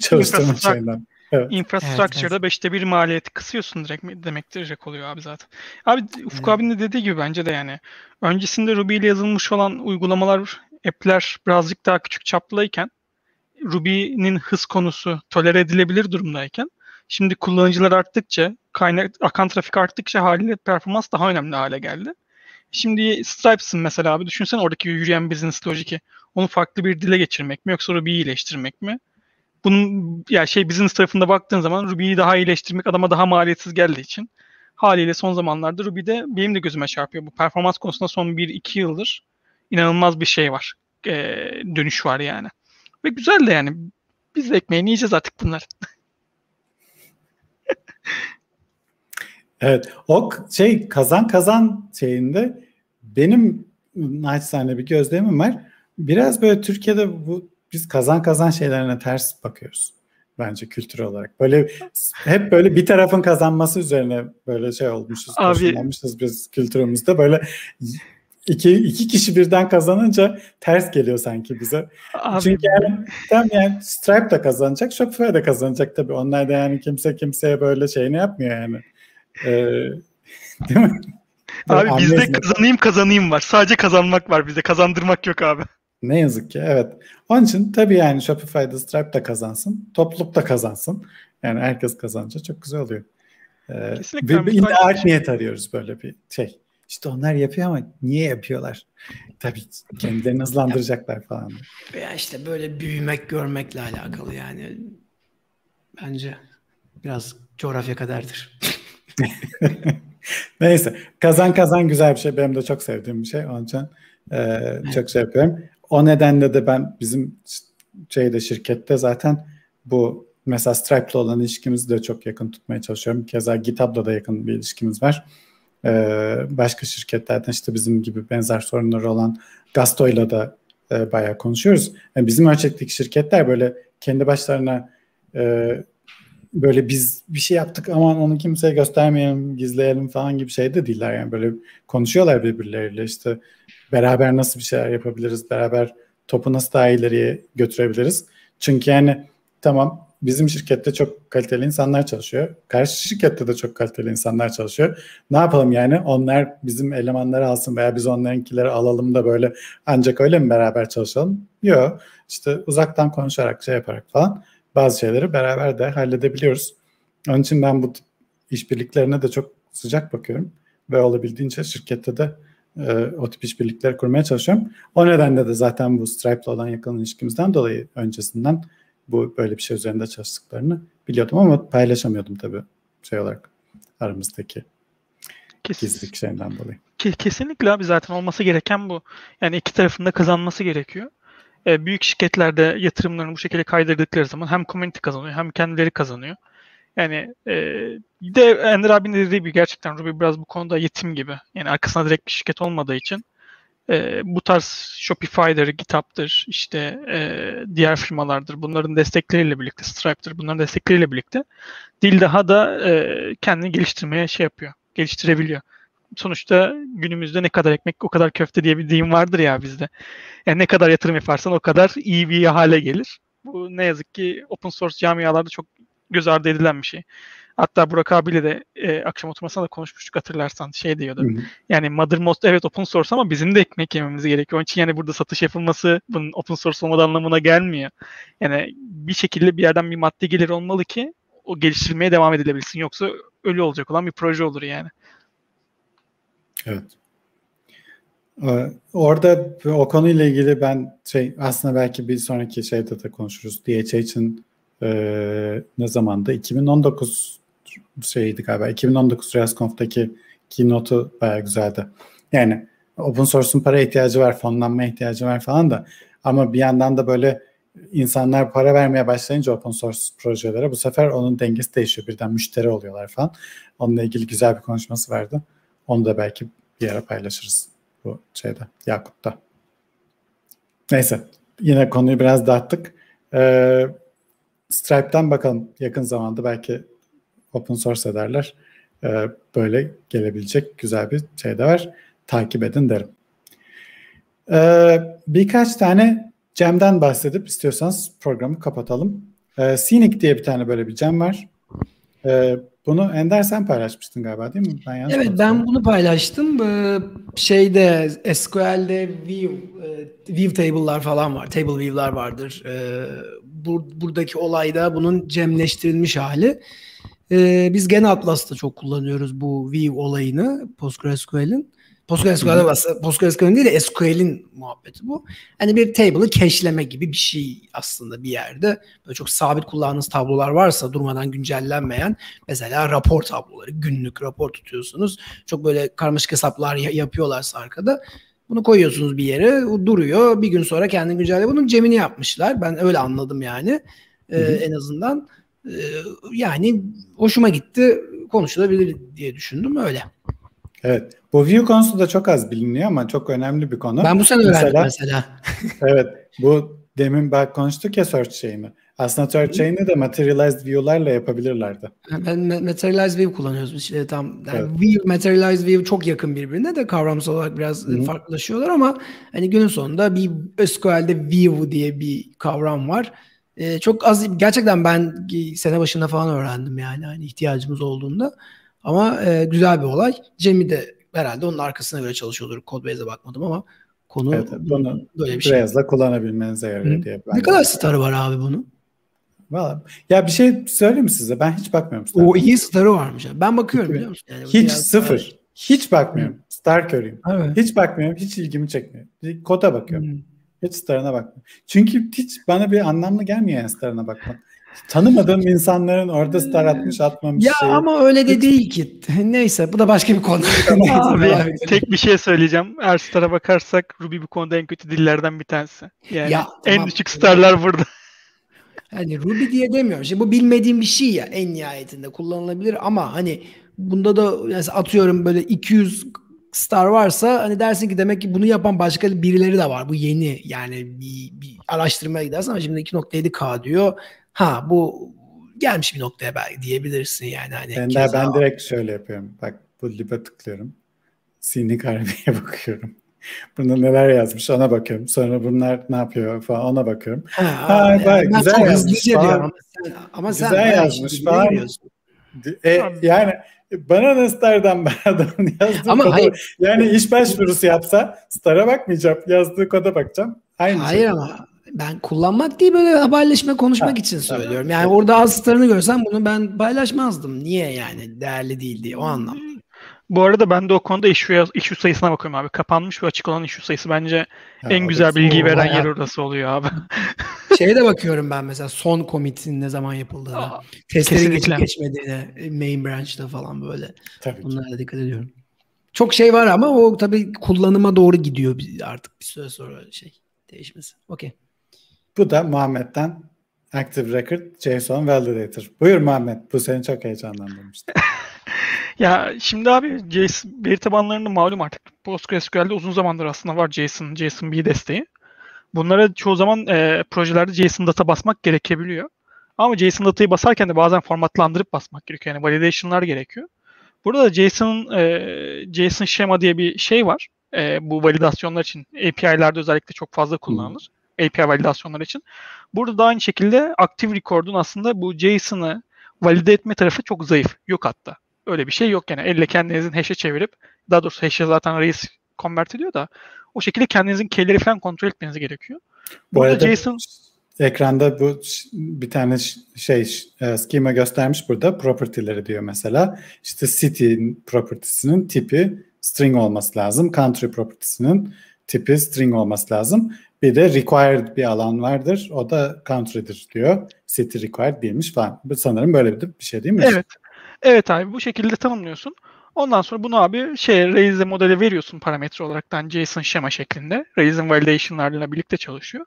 çalıştırma şeyinden. Evet. Infrastructure'da evet, evet. beşte bir maliyeti kısıyorsun direkt demektir direkt oluyor abi zaten. Abi Ufuk evet. abinin de dediği gibi bence de yani. Öncesinde Ruby ile yazılmış olan uygulamalar, app'ler birazcık daha küçük çaplıyken Ruby'nin hız konusu tolere edilebilir durumdayken şimdi kullanıcılar arttıkça, kaynak akan trafik arttıkça haliyle performans daha önemli hale geldi. Şimdi Stripes'ın mesela abi düşünsene oradaki yürüyen business logic'i onu farklı bir dile geçirmek mi yoksa Ruby'yi iyileştirmek mi? Bunun ya yani şey business tarafında baktığın zaman Ruby'yi daha iyileştirmek adama daha maliyetsiz geldiği için haliyle son zamanlarda Ruby'de benim de gözüme çarpıyor. Bu performans konusunda son 1-2 yıldır inanılmaz bir şey var. E, dönüş var yani. Ve güzel de yani. Biz de ekmeğini yiyeceğiz artık bunlar. evet. O şey kazan kazan şeyinde benim naçizane bir gözlemim var. Biraz böyle Türkiye'de bu biz kazan kazan şeylerine ters bakıyoruz bence kültür olarak. Böyle hep böyle bir tarafın kazanması üzerine böyle şey olmuşuz, Abi, biz kültürümüzde. Böyle iki, iki kişi birden kazanınca ters geliyor sanki bize. Abi, Çünkü yani tam yani Stripe de kazanacak, Shopify de kazanacak tabii. Onlar da yani kimse kimseye böyle şeyini yapmıyor yani. Ee, değil mi? Abi bizde kazanayım kazanayım var. Sadece kazanmak var bizde. Kazandırmak yok abi. Ne yazık ki evet. Onun için tabii yani Shopify'da Stripe de kazansın. Topluluk da kazansın. Yani herkes kazanınca çok güzel oluyor. Ee, bir, bir art niyet arıyoruz böyle bir şey. İşte onlar yapıyor ama niye yapıyorlar? Tabii kendilerini hızlandıracaklar falan. Veya işte böyle büyümek, görmekle alakalı yani. Bence biraz coğrafya kaderdir. Neyse. Kazan kazan güzel bir şey. Benim de çok sevdiğim bir şey. Onun için e, çok şey yapıyorum. O nedenle de ben bizim şeyde şirkette zaten bu mesela Stripe'la olan ilişkimizi de çok yakın tutmaya çalışıyorum. Keza GitHub'la da yakın bir ilişkimiz var. Ee, başka şirketlerden işte bizim gibi benzer sorunları olan Gasto'yla da e, bayağı konuşuyoruz. Yani bizim ölçekteki şirketler böyle kendi başlarına e, böyle biz bir şey yaptık ama onu kimseye göstermeyelim, gizleyelim falan gibi şey de değiller. Yani böyle konuşuyorlar birbirleriyle işte beraber nasıl bir şeyler yapabiliriz, beraber topu nasıl daha ileriye götürebiliriz. Çünkü yani tamam bizim şirkette çok kaliteli insanlar çalışıyor. Karşı şirkette de çok kaliteli insanlar çalışıyor. Ne yapalım yani? Onlar bizim elemanları alsın veya biz onlarınkileri alalım da böyle ancak öyle mi beraber çalışalım? Yok. İşte uzaktan konuşarak, şey yaparak falan bazı şeyleri beraber de halledebiliyoruz. Onun için ben bu işbirliklerine de çok sıcak bakıyorum ve olabildiğince şirkette de e, o tip işbirlikleri kurmaya çalışıyorum. O nedenle de zaten bu Stripe'la olan yakın ilişkimizden dolayı öncesinden bu böyle bir şey üzerinde çalıştıklarını biliyordum ama paylaşamıyordum tabii şey olarak aramızdaki gizlilik şeyinden dolayı. Kesinlikle abi zaten olması gereken bu. Yani iki tarafında kazanması gerekiyor. E, büyük şirketlerde yatırımlarını bu şekilde kaydırdıkları zaman hem community kazanıyor hem kendileri kazanıyor. Yani e, de Ender abinin dediği gibi gerçekten Ruby biraz bu konuda yetim gibi. Yani arkasında direkt bir şirket olmadığı için e, bu tarz Shopify'dır, GitHub'dır, işte e, diğer firmalardır. Bunların destekleriyle birlikte, Stripe'dır, bunların destekleriyle birlikte dil daha da e, kendini geliştirmeye şey yapıyor, geliştirebiliyor. Sonuçta günümüzde ne kadar ekmek o kadar köfte diye bir deyim vardır ya bizde. Yani ne kadar yatırım yaparsan o kadar iyi bir hale gelir. Bu ne yazık ki open source camialarda çok göz ardı edilen bir şey. Hatta Burak abiyle de e, akşam oturmasında da konuşmuştuk hatırlarsan şey diyordu. Hı hı. Yani Mothermost evet open source ama bizim de ekmek yememiz gerekiyor. Onun için yani burada satış yapılması bunun open source olmadığı anlamına gelmiyor. Yani bir şekilde bir yerden bir maddi gelir olmalı ki o geliştirmeye devam edilebilsin. Yoksa ölü olacak olan bir proje olur yani. Evet. Ee, orada o konuyla ilgili ben şey aslında belki bir sonraki şeyde de konuşuruz. DHH'in e, ne zamanda 2019 şeydi galiba 2019 RailsConf'taki keynote'u bayağı güzeldi. Yani open source'un para ihtiyacı var, fonlanma ihtiyacı var falan da ama bir yandan da böyle insanlar para vermeye başlayınca open source projelere bu sefer onun dengesi değişiyor. Birden müşteri oluyorlar falan. Onunla ilgili güzel bir konuşması vardı. Onu da belki bir yere paylaşırız bu şeyde Yakut'ta. Neyse yine konuyu biraz dağıttık. Ee, Stripe'den bakalım yakın zamanda belki open source ederler. Ee, böyle gelebilecek güzel bir şey de var. Takip edin derim. Ee, birkaç tane Cem'den bahsedip istiyorsanız programı kapatalım. Ee, Scenic diye bir tane böyle bir Cem var. Ee, bunu Ender sen paylaşmıştın galiba değil mi? Ben evet ben bunu paylaştım. Ee, şeyde SQL'de view, e, view table'lar falan var. Table view'lar vardır. Ee, bur, buradaki olayda bunun cemleştirilmiş hali. Ee, biz gene Atlas'ta çok kullanıyoruz bu view olayını PostgreSQL'in. Aslında PostgreSQL'in değil de SQL'in muhabbeti bu. Hani bir table'ı cache'leme gibi bir şey aslında bir yerde. Böyle çok sabit kullandığınız tablolar varsa durmadan güncellenmeyen mesela rapor tabloları, günlük rapor tutuyorsunuz. Çok böyle karmaşık hesaplar yapıyorlarsa arkada bunu koyuyorsunuz bir yere, o duruyor. Bir gün sonra kendini güncelle. Bunun cemini yapmışlar. Ben öyle anladım yani. Ee, en azından. Ee, yani hoşuma gitti. Konuşulabilir diye düşündüm öyle. Evet. Bu view konusu da çok az biliniyor ama çok önemli bir konu. Ben bu sene öğrendim mesela. evet. Bu demin bak konuştuk ya search chain'i. Aslında search chain'i de materialized view'larla yapabilirlerdi. Ben materialized view kullanıyoruz. İşte tam yani evet. view, materialized view çok yakın birbirine de kavramsal olarak biraz Hı-hı. farklılaşıyorlar ama hani günün sonunda bir SQL'de view diye bir kavram var. Ee, çok az gerçekten ben sene başında falan öğrendim yani hani ihtiyacımız olduğunda. Ama e, güzel bir olay. Cem'i de herhalde onun arkasına göre çalışıyordur. Codebase'e bakmadım ama konu evet, bunu böyle bir şey. Biraz kullanabilmenize yarıyor diye. Ne kadar starı var abi bunun? Valla ya bir şey söyleyeyim mi size? Ben hiç bakmıyorum. Star o iyi starı varmış. Ben bakıyorum biliyor musun? Yani hiç sıfır. Star... Hiç bakmıyorum. Hı. Star körüyüm. Evet. Hiç bakmıyorum. Hiç ilgimi çekmiyor. Koda bakıyorum. Hı. Hiç starına bakmıyorum. Çünkü hiç bana bir anlamlı gelmiyor yani starına bakmak. Tanımadığım insanların orada star atmış atmamış ya şey. ama öyle de değil ki. Neyse bu da başka bir konu. Abi, tek bir şey söyleyeceğim. Eğer star'a bakarsak Ruby bu konuda en kötü dillerden bir tanesi. Yani ya, en tamam. düşük starlar burada. Hani Ruby diye demiyorum. Şimdi bu bilmediğim bir şey ya en nihayetinde kullanılabilir ama hani bunda da yani atıyorum böyle 200 star varsa hani dersin ki demek ki bunu yapan başka birileri de var. Bu yeni yani bir, bir araştırmaya gidersen ama şimdi 2.7K diyor. Ha bu gelmiş bir noktaya belki diyebilirsin yani. Hani ben, de, ben direkt şöyle yapıyorum. Bak bu lib'e tıklıyorum. Sinik harbiye bakıyorum. Bunda neler yazmış ona bakıyorum. Sonra bunlar ne yapıyor falan ona bakıyorum. Ha, ha yani bak, güzel yazmış falan. Ama sen, ama güzel sen yazmış falan. E, yani bana da Star'dan ben adamın yazdığı Ama kodu, hayır. yani iş başvurusu yapsa Star'a bakmayacağım. Yazdığı koda bakacağım. Aynı hayır şey. ama ben kullanmak değil böyle haberleşme konuşmak ha, için söylüyorum. Yani orada az starını görsem bunu ben paylaşmazdım. Niye yani değerli değil diye o anlamda. Bu arada ben de o konuda issue, issue sayısına bakıyorum abi. Kapanmış ve açık olan issue sayısı bence ha, en güzel bilgiyi veren yer orası oluyor abi. Şeye de bakıyorum ben mesela son commit'in ne zaman yapıldığına. Testlerin geçip geçmediğine. Main branch'ta falan böyle. Tabii Bunlara dikkat ediyorum. Çok şey var ama o tabii kullanıma doğru gidiyor artık bir süre sonra şey değişmesi. Okey. Bu da Muhammed'den Active Record JSON Validator. Buyur Muhammed. Bu seni çok heyecanlandırmıştı. Ya şimdi abi JSON veri tabanlarında malum artık PostgreSQL'de uzun zamandır aslında var JSON, JSON-B desteği. Bunlara çoğu zaman e, projelerde JSON data basmak gerekebiliyor. Ama JSON datayı basarken de bazen formatlandırıp basmak gerekiyor. Yani validation'lar gerekiyor. Burada da JSON e, JSON şema diye bir şey var. E, bu validasyonlar için API'lerde özellikle çok fazla kullanılır. Hmm. API validasyonlar için. Burada da aynı şekilde Active Record'un aslında bu JSON'ı valide etme tarafı çok zayıf. Yok hatta. Öyle bir şey yok yani. Elle kendinizin hash'e çevirip daha doğrusu hash'e zaten Rails convert ediyor da o şekilde kendinizin keyleri falan kontrol etmeniz gerekiyor. Bu arada JSON ekranda bu bir tane şey e, schema göstermiş burada property'leri diyor mesela. İşte city property'sinin tipi string olması lazım. Country property'sinin tipi string olması lazım. Bir de required bir alan vardır. O da country'dir diyor. City required değilmiş falan. Sanırım böyle bir, şey değil mi? Evet. Evet abi bu şekilde tanımlıyorsun. Ondan sonra bunu abi şey Raise modele veriyorsun parametre olaraktan JSON şema şeklinde. Raise'in validation'larla birlikte çalışıyor.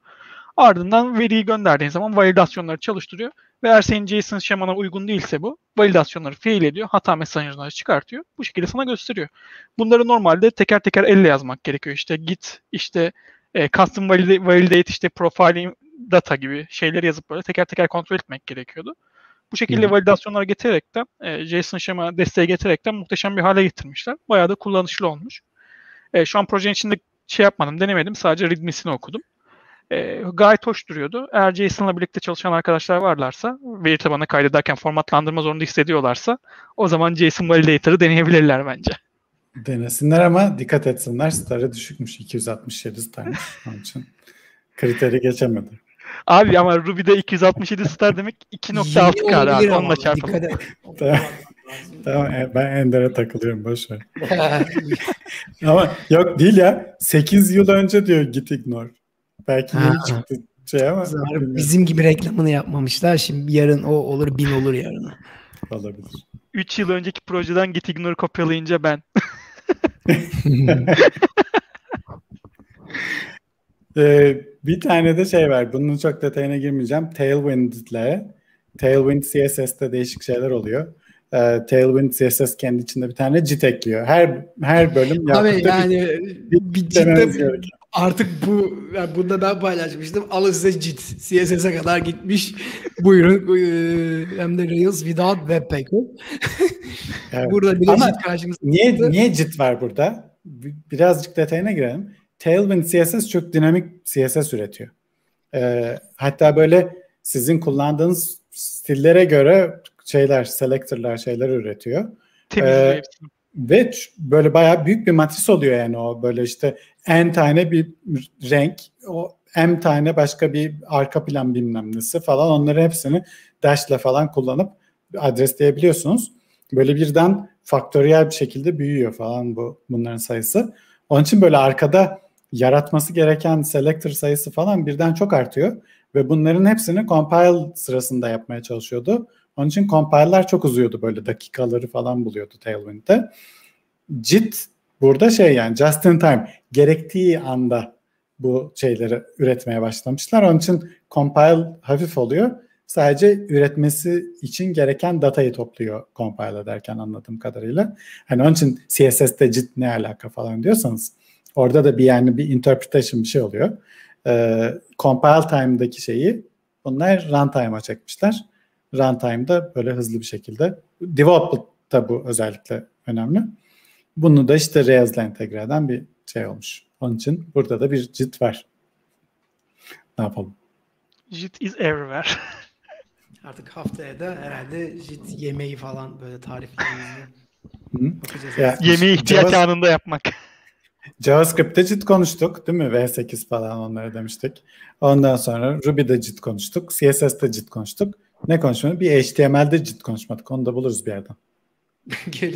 Ardından veriyi gönderdiğin zaman validasyonları çalıştırıyor. Ve eğer senin JSON şemana uygun değilse bu validasyonları fail ediyor. Hata mesajları çıkartıyor. Bu şekilde sana gösteriyor. Bunları normalde teker teker elle yazmak gerekiyor. İşte git işte e, custom validate, validate işte profiling data gibi şeyleri yazıp böyle teker teker kontrol etmek gerekiyordu. Bu şekilde validasyonları getirerekten, e, JSON şema desteği getirerekten muhteşem bir hale getirmişler. Bayağı da kullanışlı olmuş. E, şu an projenin içinde şey yapmadım, denemedim. Sadece readme'sini okudum. E, gayet hoş duruyordu. Eğer JSON'la birlikte çalışan arkadaşlar varlarsa, veri tabanına kaydederken formatlandırma zorunda hissediyorlarsa o zaman JSON Validator'ı deneyebilirler bence. Denesinler ama dikkat etsinler. Starı düşükmüş. 267 starmış. Onun için kriteri geçemedi. Abi ama Ruby'de 267 star demek 2.6 kar abi. Onunla çarpalım. tamam. tamam e, ben Ender'e takılıyorum boşver. ama yok değil ya. 8 yıl önce diyor git ignore. Belki yeni çıktı şey ama. Bizim gibi reklamını yapmamışlar. Şimdi yarın o olur bin olur yarın. Olabilir. 3 yıl önceki projeden git ignore kopyalayınca ben. ee, bir tane de şey var. Bunun çok detayına girmeyeceğim. Tailwind ile Tailwind CSS'te değişik şeyler oluyor. Ee, Tailwind CSS kendi içinde bir tane JIT ekliyor. Her her bölüm Abi yani bir, bir cidden artık bu yani bunda ben paylaşmıştım. Alın size JIT. CSS'e kadar gitmiş. Buyurun. E, hem de Rails without Webpack. evet. Burada bir Ama JIT karşımızda. Niye, niye JIT var burada? Birazcık detayına girelim. Tailwind CSS çok dinamik CSS üretiyor. Ee, hatta böyle sizin kullandığınız stillere göre şeyler, selector'lar şeyler üretiyor. Ee, ve böyle bayağı büyük bir matris oluyor yani o böyle işte n tane bir renk, o m tane başka bir arka plan bilmem nesi falan onları hepsini dash'le falan kullanıp adresleyebiliyorsunuz. Böyle birden faktöriyel bir şekilde büyüyor falan bu bunların sayısı. Onun için böyle arkada yaratması gereken selector sayısı falan birden çok artıyor ve bunların hepsini compile sırasında yapmaya çalışıyordu. Onun için compile'lar çok uzuyordu böyle dakikaları falan buluyordu Tailwind'de. JIT burada şey yani just in time gerektiği anda bu şeyleri üretmeye başlamışlar. Onun için compile hafif oluyor. Sadece üretmesi için gereken datayı topluyor compile ederken anladığım kadarıyla. Hani onun için CSS'te JIT ne alaka falan diyorsanız Orada da bir yani bir interpretation bir şey oluyor. Ee, compile time'daki şeyi bunlar runtime'a çekmişler. Runtime'da böyle hızlı bir şekilde. Development'ta bu özellikle önemli. Bunu da işte Rails'la entegre eden bir şey olmuş. Onun için burada da bir JIT var. Ne yapalım? JIT is everywhere. Artık haftaya da herhalde JIT yemeği falan böyle bakacağız. Ya, yemeği ihtiyaç Java, anında yapmak. JavaScript'te JIT konuştuk değil mi? V8 falan onları demiştik. Ondan sonra Ruby'de JIT konuştuk. CSS'de JIT konuştuk. Ne konuşmadık? Bir HTML'de JIT konuşmadık. Onu da buluruz bir yerden.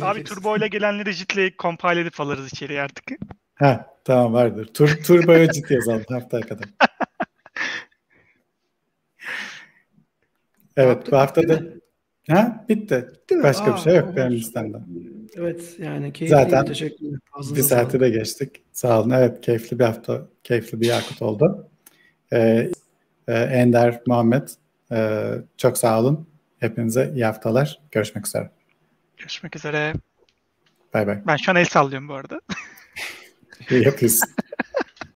Abi Turbo ile gelenleri JIT'le compile edip alırız içeri artık. Ha tamam vardır. Tur, Turbo'ya JIT yazalım haftaya kadar. evet bu hafta da Ha bitti. Bitti Başka Aa, bir şey yok benim listemde. Evet yani keyifli. Zaten teşekkür bir saati de geçtik. Sağ olun. Evet keyifli bir hafta, keyifli bir yakıt oldu. Ee, e, Ender, Muhammed e, çok sağ olun. Hepinize iyi haftalar. Görüşmek üzere. Görüşmek üzere. Bay bay. Ben şu an el sallıyorum bu arada. İyi yapıyorsun.